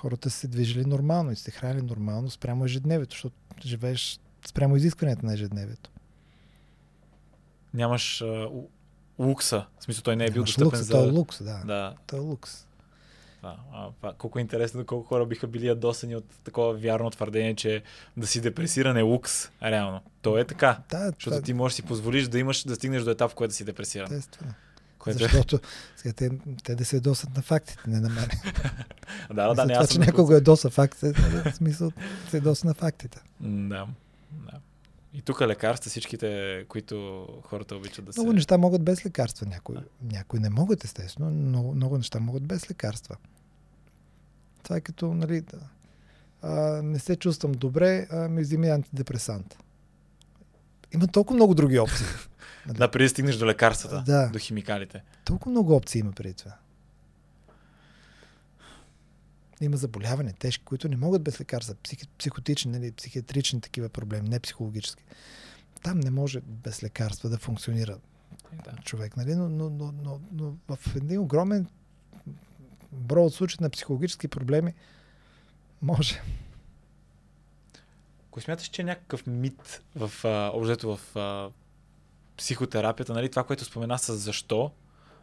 Хората са се движили нормално и се хранили нормално спрямо ежедневието, защото живееш спрямо изискването на ежедневието. Нямаш а, лукса. В смисъл, той не е бил достъпен лукса, за... Той е лукс, да. да. Той е лукс. А, а, колко е интересно, колко хора биха били ядосани от такова вярно твърдение, че да си депресиран е лукс, реално. То е така. Да, защото това... ти можеш да си позволиш да имаш, да стигнеш до етап, в който да си депресиран. Естествено. Което... Е- Защото сега, те, те да се досат на фактите, не на мен. да, да, да. Не, това, че някого е доса фактите, в смисъл се доса на фактите. Да, да. И тук лекарства, всичките, които хората обичат да се... Много неща могат без лекарства. Някои, някои не могат, естествено, но много неща могат без лекарства. Това е като, нали, да, а, не се чувствам добре, а, ми вземи антидепресант. Има толкова много други опции. Нали? Да, преди да стигнеш до лекарствата, да. до химикалите. Толкова много опции има преди това. Има заболявания, тежки, които не могат без лекарства. Псих, психотични, нали, психиатрични такива проблеми, не психологически. Там не може без лекарства да функционира да. човек. Нали? Но, но, но, но, но в един огромен брой от случаи на психологически проблеми може. Ако смяташ, че е някакъв мит в, обжето в а, психотерапията, нали, това, което спомена с защо,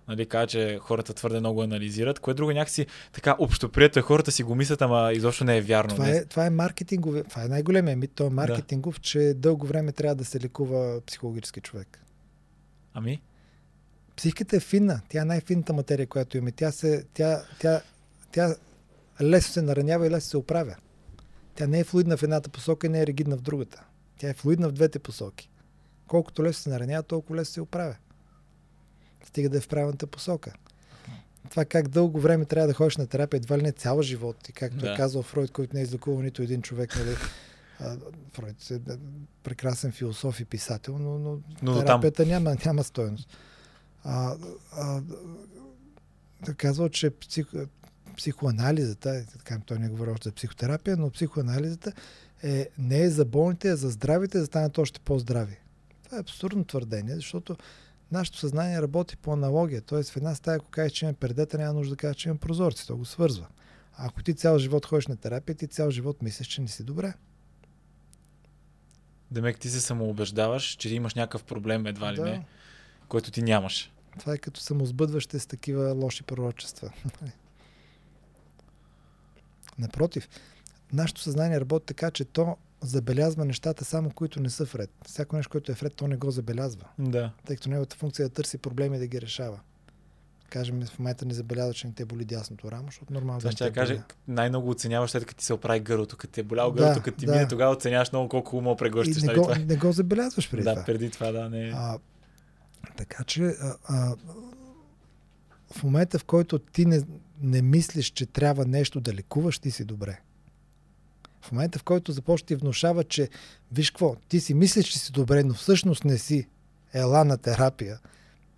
нали, каза, че хората твърде много анализират, кое друго някакси така общоприето е, хората си го мислят, ама изобщо не е вярно. Това е, това е маркетингов, това е най-големия мит, то е маркетингов, да. че дълго време трябва да се лекува психологически човек. Ами? Психиката е финна. Тя е най-финната материя, която имаме. Тя, се, тя, тя, тя лесно се наранява и лесно се оправя. Тя не е флуидна в едната посока и не е ригидна в другата. Тя е флуидна в двете посоки. Колкото лесно се наранява, толкова лесно се оправя. Стига да е в правилната посока. Това как дълго време трябва да ходиш на терапия, едва ли не цял живот. И както да. е казал Фройд, който не е излекувал нито един човек, нали, Фройд е прекрасен философ и писател, но, но, но терапията там... няма, няма стоеност. А, а, да казва, че псих, психоанализата, така той не говори още за психотерапия, но психоанализата е, не е за болните, а за здравите, за да станат още по-здрави. Това е абсурдно твърдение, защото нашето съзнание работи по аналогия. Тоест в една стая, ако кажеш, че има пердета, няма нужда да кажеш, че има прозорци. То го свързва. А ако ти цял живот ходиш на терапия, ти цял живот мислиш, че не си добре. Демек ти се самоубеждаваш, че имаш някакъв проблем едва ли да. не, който ти нямаш. Това е като самозбъдващи с такива лоши пророчества. Напротив, нашето съзнание работи така, че то забелязва нещата само, които не са вред. Всяко нещо, което е вред, то не го забелязва. Да. Тъй като неговата функция е да търси проблеми и да ги решава. Кажем, в момента не забелязва, че не те боли дясното рамо, защото нормално. Това ще каже, най-много оценяваш след като ти се оправи гърлото, като ти е болял гърлото, да, като ти да. мине, тогава оценяваш много колко хубаво прегръщаш. Не, нали, го, това? не го забелязваш преди да, това. преди това, да, не. А, така че а, а, в момента, в който ти не, не мислиш, че трябва нещо да лекуваш, ти си добре. В момента, в който започне ти внушава, че виж какво, ти си мислиш, че си добре, но всъщност не си. Ела на терапия.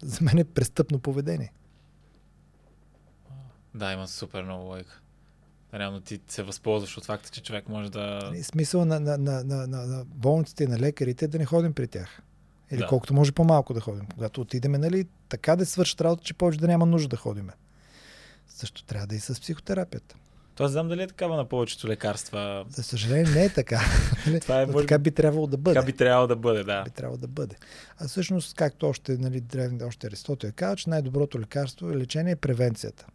За мен е престъпно поведение. Да, има супер много лойка. Реално ти се възползваш от факта, че човек може да... Нали, смисъл на, на, на, на, на болниците и на лекарите е да не ходим при тях. Или да. колкото може по-малко да ходим. Когато отидеме, нали, така да свършат работа, че повече да няма нужда да ходиме. Също трябва да и с психотерапията. Това знам дали е такава на повечето лекарства. За съжаление не е така. Това е, може... Така би трябвало да бъде. Така би трябвало да бъде, да. Би трябвало да бъде. А всъщност, както още, нали, древни, още Аристотел казва, че най-доброто лекарство и лечение е превенцията.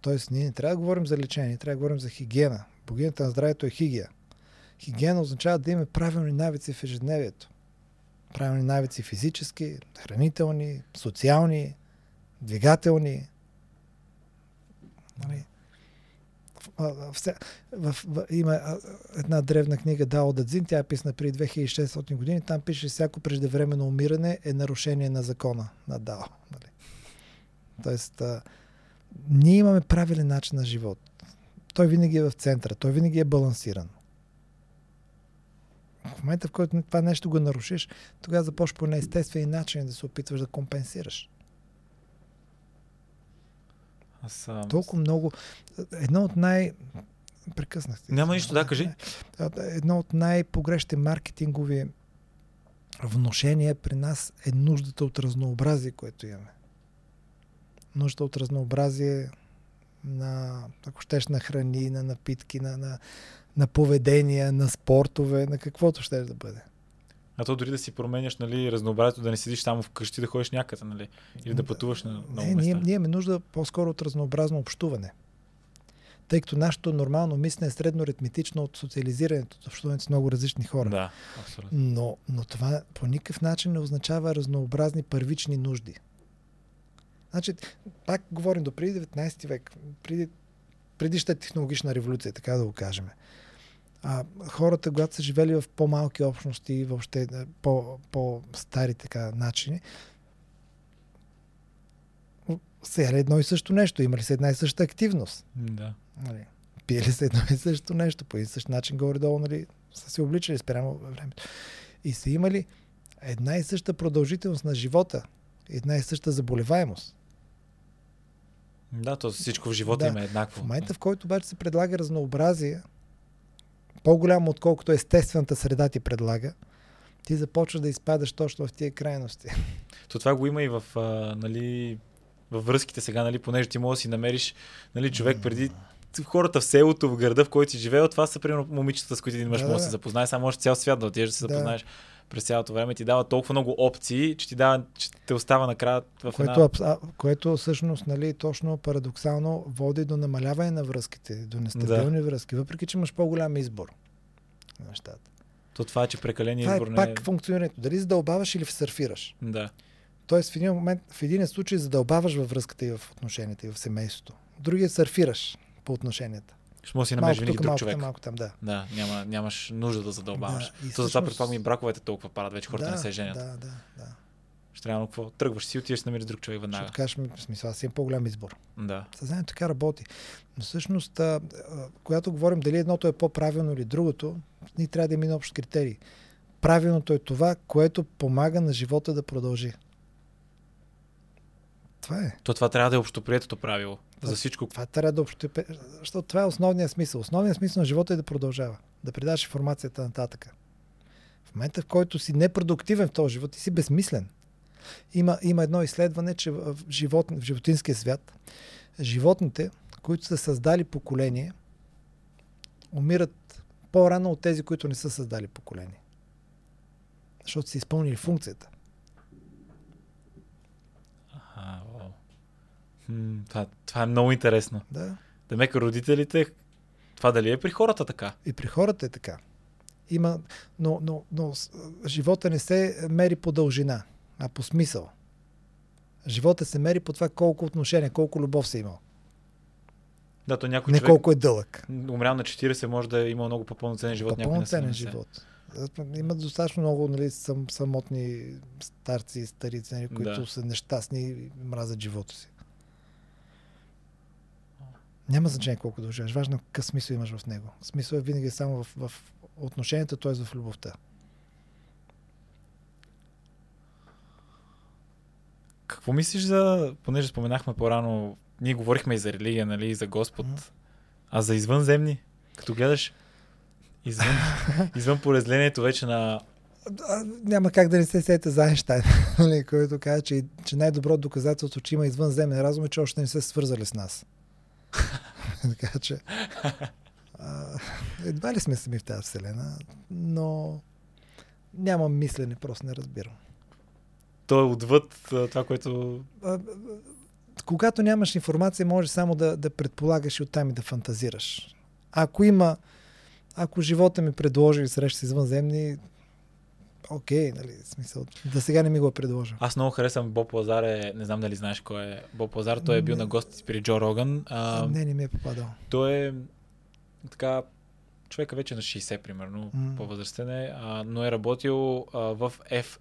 Тоест, ние не трябва да говорим за лечение, трябва да говорим за хигиена. Богинята на здравето е хигия. Хигиена означава да имаме правилни навици в ежедневието. Правилни навици физически, хранителни, социални, двигателни. Нали? В, в, в, в, има една древна книга Дао Дадзин, тя е писана преди 2600 години. Там пише, всяко преждевременно умиране е нарушение на закона на Дао. Нали? Тоест, а, ние имаме правилен начин на живот. Той винаги е в центъра, той винаги е балансиран. В момента, в който това нещо го нарушиш, тогава започваш по неестествени начини да се опитваш да компенсираш. Аз съм... Толкова много. Едно от най... Прекъснах се. Няма нищо, да, кажи. Едно от най-погрешните маркетингови вношения при нас е нуждата от разнообразие, което имаме нужда от разнообразие на, ако щеш, на храни, на напитки, на, на, на поведения, на спортове, на каквото ще да бъде. А то дори да си променяш нали, разнообразието, да не седиш само вкъщи, да ходиш някъде, нали? Или да пътуваш на много не, места. Ние, ние имаме нужда по-скоро от разнообразно общуване. Тъй като нашето нормално мислене е средно аритметично от социализирането, от общуването с много различни хора. Да, абсолютно. Но, но това по никакъв начин не означава разнообразни първични нужди. Значи, пак говорим до преди 19 век, преди предишната технологична революция, така да го кажем. А, хората, когато са живели в по-малки общности, въобще по, по-стари така начини, е едно и също нещо. Има ли се една и съща активност? Да. Нали? Пие ли се едно и също нещо? По един същ начин горе-долу, нали, са се обличали спрямо времето. И са имали една и съща продължителност на живота, една и съща заболеваемост. Да, то всичко в живота да. има еднакво. В момента, в който обаче се предлага разнообразие, по-голямо отколкото естествената среда ти предлага, ти започваш да изпадаш точно в тия крайности. То това го има и в, а, нали, във връзките сега, нали, понеже ти можеш да си намериш нали, човек преди хората в селото, в града, в който си живеел, това са примерно момичета, с които един мъж да, може да се запознае, само може цял свят да отидеш да се запознаеш. Да през цялото време ти дава толкова много опции, че ти дава, че те остава накрая в което, една... което всъщност, нали, точно парадоксално води до намаляване на връзките, до нестабилни да. връзки, въпреки че имаш по-голям избор на нещата. То това е, че прекаление това избор е не пак функционирането. Дали задълбаваш или сърфираш. Да. Тоест в един момент, в един случай задълбаваш във връзката и в отношенията и в семейството. В другия сърфираш по отношенията. Ще може да си намериш винаги тук, друг човек. малко там, да. Да, няма, нямаш нужда да задълбаваш. Да, То затова предполагам и браковете толкова парат, вече хората да, не се женят. Да, да, да. Ще трябва какво? Тръгваш си, отиваш да намериш друг човек веднага. Ще кажеш, в смисъл, аз имам по-голям избор. Да. Съзнанието така работи. Но всъщност, а, а, когато говорим дали едното е по-правилно или другото, ние трябва да имаме общ критерий. Правилното е това, което помага на живота да продължи. Това е. То това трябва да е общоприетото правило. За всичко. Това трябва да общо... Защото това е основният смисъл. Основният смисъл на живота е да продължава. Да предаш информацията нататък. В момента, в който си непродуктивен в този живот, ти си безмислен. Има, има едно изследване, че в, живот, в животинския свят животните, които са създали поколение, умират по-рано от тези, които не са създали поколение. Защото са изпълнили функцията. А, вау. Това, това е много интересно. Да. Да мека родителите, това дали е при хората така? И при хората е така. Има, но, но, но живота не се мери по дължина, а по смисъл. Живота се мери по това колко отношения, колко любов си имал. Да, то някой Не човек колко е дълъг. умрял на 40 може да е имал много по-пълноценен живот. По-пълноценен 70. живот. Има достатъчно много нали, сам, самотни старци и старици, нали, които Да. са нещастни и мразят живота си. Няма значение колко да живееш. Важно какъв смисъл имаш в него. Смисъл е винаги само в, в отношенията, т.е. в любовта. Какво мислиш за, понеже споменахме по-рано, ние говорихме и за религия, нали, и за Господ, Мгм. а за извънземни, като гледаш извън, извън полезлението вече на... Няма как да не се сете за Айнштайн, нали, който каза, че, че най-добро доказателство, че има извънземен разум е, че още не се свързали с нас. така че а, едва ли сме сами в тази вселена, но нямам мислене, просто не разбирам. То е отвъд това, което... А, когато нямаш информация, може само да, да предполагаш и оттам и да фантазираш. Ако има, ако живота ми предложи среща с извънземни, окей, нали, в смисъл, да сега не ми го е предложил. Аз много харесвам Боб Лазар, е, не знам дали знаеш кой е Боб Лазар, той е бил Не. на гост при Джо Роган. А, не, не ми е попадал. Той е така, човека вече на 60 примерно, М. по-възрастен е, а, но е работил а, в F,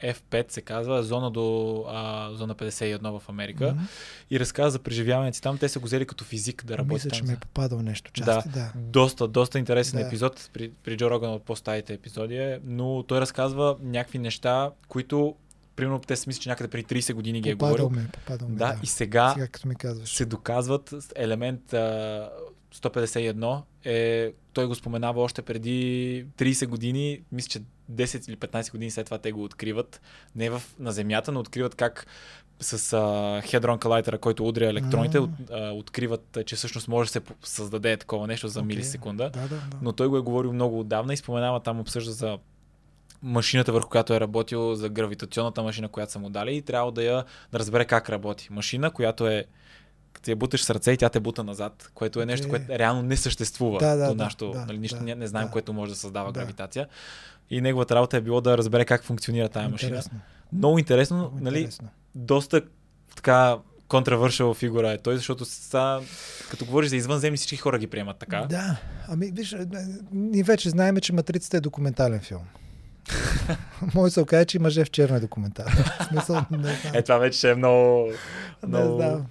F5 се казва, зона до а, зона 51 в Америка М. и разказва за преживяването си там. Те са го взели като физик да работи Мисля, там. че ми е попадал нещо части, да. Доста, доста интересен Да. епизод при, при Джо Роган от по-старите епизоди, е, но той разказва някакви неща, които примерно те си мислят, че някъде при 30 години ги е Попадал говорил. ми, е, попадал ми, Да, да. и сега Сега като ми казваш. се доказват елемент а, 151 е, той го споменава още преди 30 години, мисля, че 10 или 15 години след това те го откриват, не в, на Земята, но откриват как с а, Hadron Collider, който удря електроните, М. от, а, откриват, че всъщност може да се създаде такова нещо за Окей. милисекунда. Да, да, да. Но той го е говорил много отдавна и споменава там, обсъжда за машината, върху която е работил, за гравитационната машина, която са му дали и трябва да я да разбере как работи. Машина, която е като я буташ с ръце и тя те бута назад, което е нещо, Окей. което реално не съществува. Да, да, до нашото, да, нали, нищо да, не, не знаем, да. което може да създава Да. гравитация. И неговата работа е било да разбере как функционира тази машина. Интересно. Много интересно, Много нали, интересно. доста така контравършал фигура е той, защото са, като говориш за извънземни, всички хора ги приемат така. Да, ами виж, е, ние вече знаем, че Матрицата е документален филм. Може се окаже, че мъже в черно е документален. Смисъл, не знам. Е, това вече е много, не много, знам.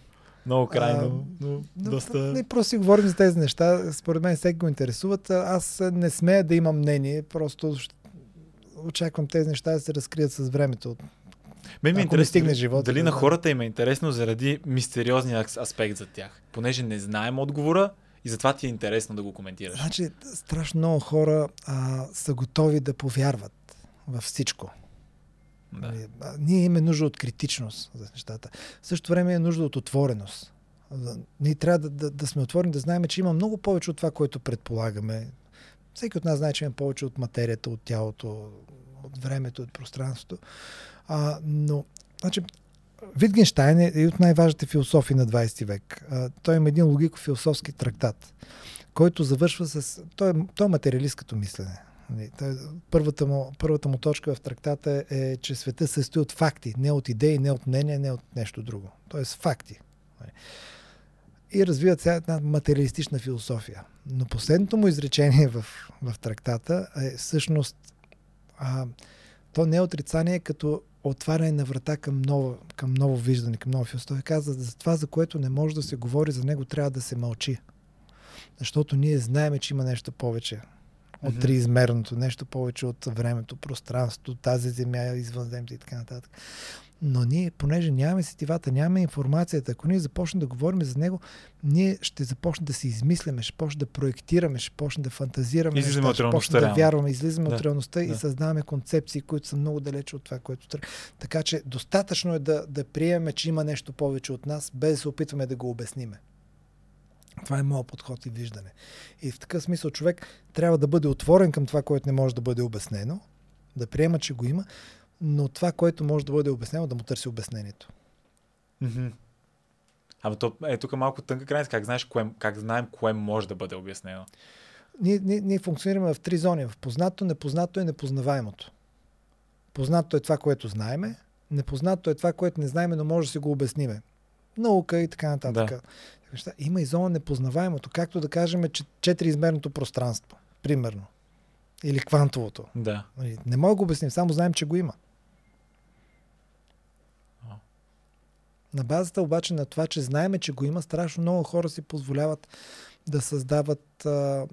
Много крайно. А, но Но, доста... Не, просто си говорим за тези неща. Според мен всеки го интересуват. Аз не смея да имам мнение. Просто очаквам тези неща да се разкрият с времето. Мен ми е интересно стигне живота, дали да, на хората им е интересно заради мистериозния ас- аспект за тях. Понеже не знаем отговора и затова ти е интересно да го коментираш. Значи, страшно много хора а, са готови да повярват във всичко. Да. Нали, а, Ние имаме нужда от критичност за нещата. В същото време е нужда от отвореност. Ние трябва да, да, да сме отворени, да знаем, че има много повече от това, което предполагаме. Всеки от нас знае, че има повече от материята, от тялото, от времето, от пространството. А, но, значи, Витгенштайн е и от най-важните философи на 20 век. А, той има един логико-философски трактат, който завършва с... Той е, той е материалисткото мислене. Нали, първата му, първата му точка в трактата е, че света се състои от факти, не от идеи, не от мнения, не от нещо друго. Тоест факти. И развива цяла една материалистична философия. Но последното му изречение в, в трактата е всъщност а, то не е отрицание като отваряне на врата към ново, към ново виждане, към нова философия. Каза, за това, за което не може да се говори, за него трябва да се мълчи. Защото ние знаеме, че има нещо повече от триизмерното, нещо повече от времето, пространството, тази земя, извънземните и така нататък. Но ние, понеже нямаме сетивата, нямаме информацията, ако ние започнем да говорим за него, ние ще започнем да се измисляме, ще почнем да проектираме, ще почнем да фантазираме, излизаме неща, ще почнем да вярваме, излизаме да, от реалността да. и създаваме концепции, които са много далече от това, което трябва. Така че достатъчно е да, да приемем, че има нещо повече от нас, без да се опитваме да го обясниме. Това е моят подход и виждане. И в такъв смисъл човек трябва да бъде отворен към това, което не може да бъде обяснено, да приема, че го има, но това, което може да бъде обяснено, да му търси обяснението. Mm-hmm. Абе, то е тук малко тънка граница. Как, знаеш кое, как знаем кое може да бъде обяснено? Ние, ние, ние функционираме в три зони. В познато, непознато и непознаваемото. Познато е това, което знаеме. Непознато е това, което не знаеме, но може да си го обясниме. Наука и така нататък. Да. Има и зона непознаваемото. Както да кажем, че четириизмерното пространство. Примерно. Или квантовото. Да. Не мога да го обясним, само знаем, че го има. На базата обаче на това, че знаеме, че го има, страшно много хора си позволяват да създават а,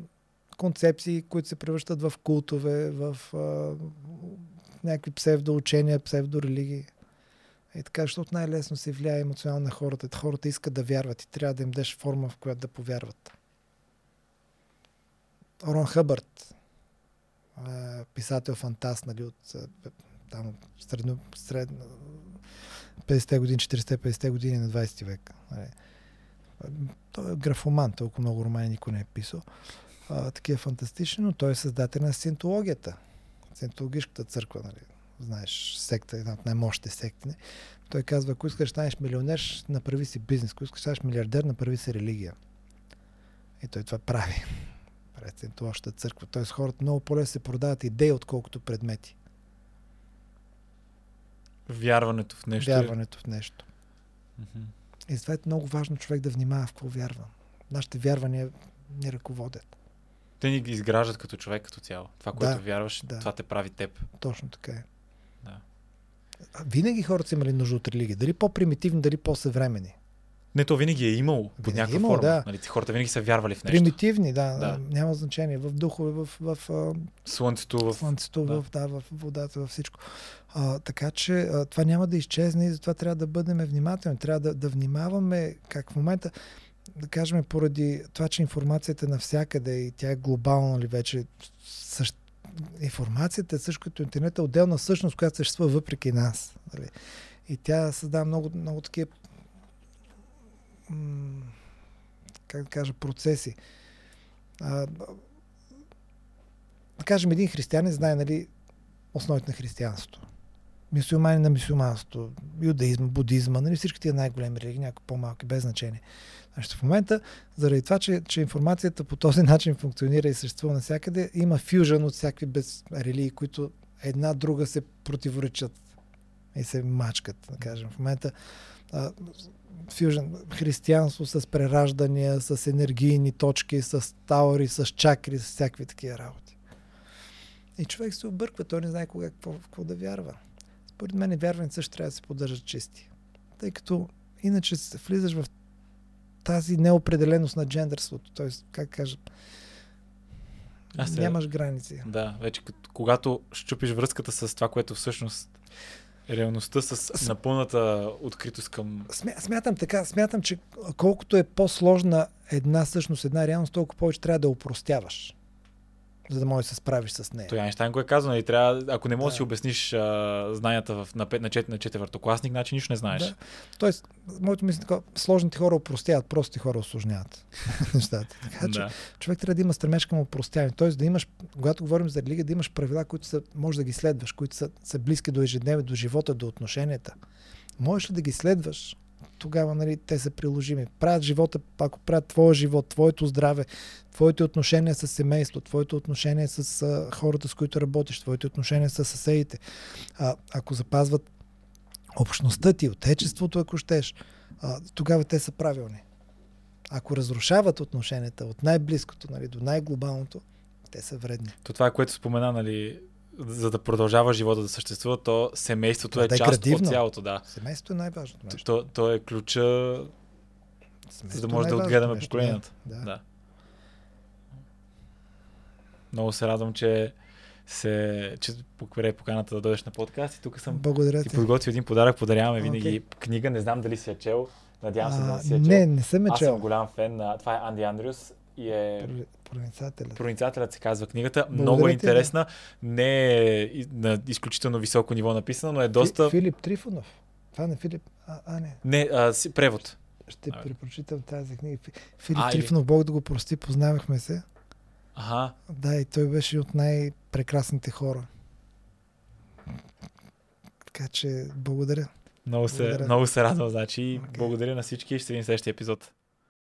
концепции, които се превръщат в култове, в а, някакви псевдоучения, псевдорелигии. И така, защото най-лесно се влияе емоционално на хората. Хората искат да вярват и трябва да им дадеш форма, в която да повярват. Орон Хъбърт, писател фантаст, нали, от там средно, средно 50-те години, 40-50-те години на 20 век. Нали. Той е графоман, толкова много романи никой не е писал. А, такива фантастични, но той е създател на синтологията. Синтологическата църква, нали. Знаеш, секта, една от най-мощните секти. Не? Той казва, ако искаш да станеш милионер, направи си бизнес. Ако искаш да станеш милиардер, направи си религия. И той това прави. Синтологията църква. Тоест хората много по-лесно се продават идеи, отколкото предмети. Вярването в нещо. Вярването в нещо. Mm-hmm. И затова е много важно човек да внимава в какво вярва. Нашите вярвания ни ръководят. Те ни ги изграждат като човек като цяло. Това, което да, вярваш, да. това те прави теб. Точно така е. Винаги хората са имали нужда от религия. Дали по-примитивни, дали по-съвремени. Не, то винаги е имало под някаква имало, форма. Да. Нали, хората винаги са вярвали в нещо. Примитивни, да, да. Няма значение. В духове, в, в, в слънцето, в, слънцето да. В, да, в водата, във всичко. А, така че а, това няма да изчезне и затова трябва да бъдем внимателни. Трябва да, да внимаваме как в момента, да кажем, поради това, че информацията е навсякъде и тя е глобална ли вече, същ... информацията е също като интернет е отделна същност, която съществува въпреки нас. Нали? И тя създава много, много такива как да кажа, процеси. А, да кажем, един християнин знае, нали, основите на християнството. Мисюлмани на мисюлманството, юдаизма, будизма, нали, всички тия най-големи религии, някои по-малки, без значение. Значи в момента, заради това, че, че информацията по този начин функционира и съществува навсякъде, има фюжън от всякакви без религии, които една друга се противоречат и се мачкат, да кажем. В момента а, фюжен, християнство с прераждания, с енергийни точки, с таури, с чакри, с всякакви такива работи. И човек се обърква, той не знае кога, какво, какво да вярва. Според мен вярваните също трябва да се поддържат чисти. Тъй като иначе влизаш в тази неопределеност на джендърството. Т.е. как кажа, Аз нямаш граници. Да, вече когато щупиш връзката с това, което всъщност реалността с напълната откритост към... Смя, смятам така, смятам, че колкото е по-сложна една същност, една реалност, толкова повече трябва да упростяваш за да можеш да се справиш с нея. Той Айнштайн го е казал, и трябва, ако не можеш да си обясниш а, знанията в, на, на, чет, на четвъртокласник, значи нищо не знаеш. Да. Тоест, моето мисля така, сложните хора упростяват, простите хора осложняват нещата. Така че Да. човек трябва да има стремеж към упростяване. Тоест да имаш, когато говорим за религия, да имаш правила, които са, можеш да ги следваш, които са, са близки до ежедневие, до живота, до отношенията. Можеш ли да ги следваш тогава нали, те са приложими. Правят живота, ако правят твоя живот, твоето здраве, твоите отношения с семейство, твоите отношения с а, хората, с които работиш, твоите отношения с съседите, а, ако запазват общността ти, отечеството, ако щеш, а, тогава те са правилни. Ако разрушават отношенията от най-близкото нали, до най-глобалното, те са вредни. То това което спомена, нали, за да продължава живота да съществува, то семейството Това е да е част градивно. от цялото, да. Семейството е най-важното нещо. То, то е ключа, за да Семейството може е да отгледаме нещо, поколенията. Да, да. Да. Много се радвам, че се, че покваре поканата да дойдеш на подкаст и тук съм Благодаря ти ти. подготвил един подарък, подаряваме винаги Окей. книга, не знам дали си я чел, надявам се да А, не си я чел. не, не съм е Аз съм чел. голям фен на... Това е Анди Андрюс и е... Проницателят. Проницателят се казва книгата. Благодаря Много е интересна. Не е на изключително високо ниво написана, но е доста... Фи- Филип Трифонов. Това не Филип. А, а не. Не, а, си, превод. Ще Абе. препрочитам тази книга. Фи- Филип А, Трифонов, Бог да го прости, познавахме се. Ага. Да, и той беше от най-прекрасните хора. Така че благодаря. Много се, Благодаря. много се радвам, значи. Окей. Благодаря на всички и ще видим следващия епизод.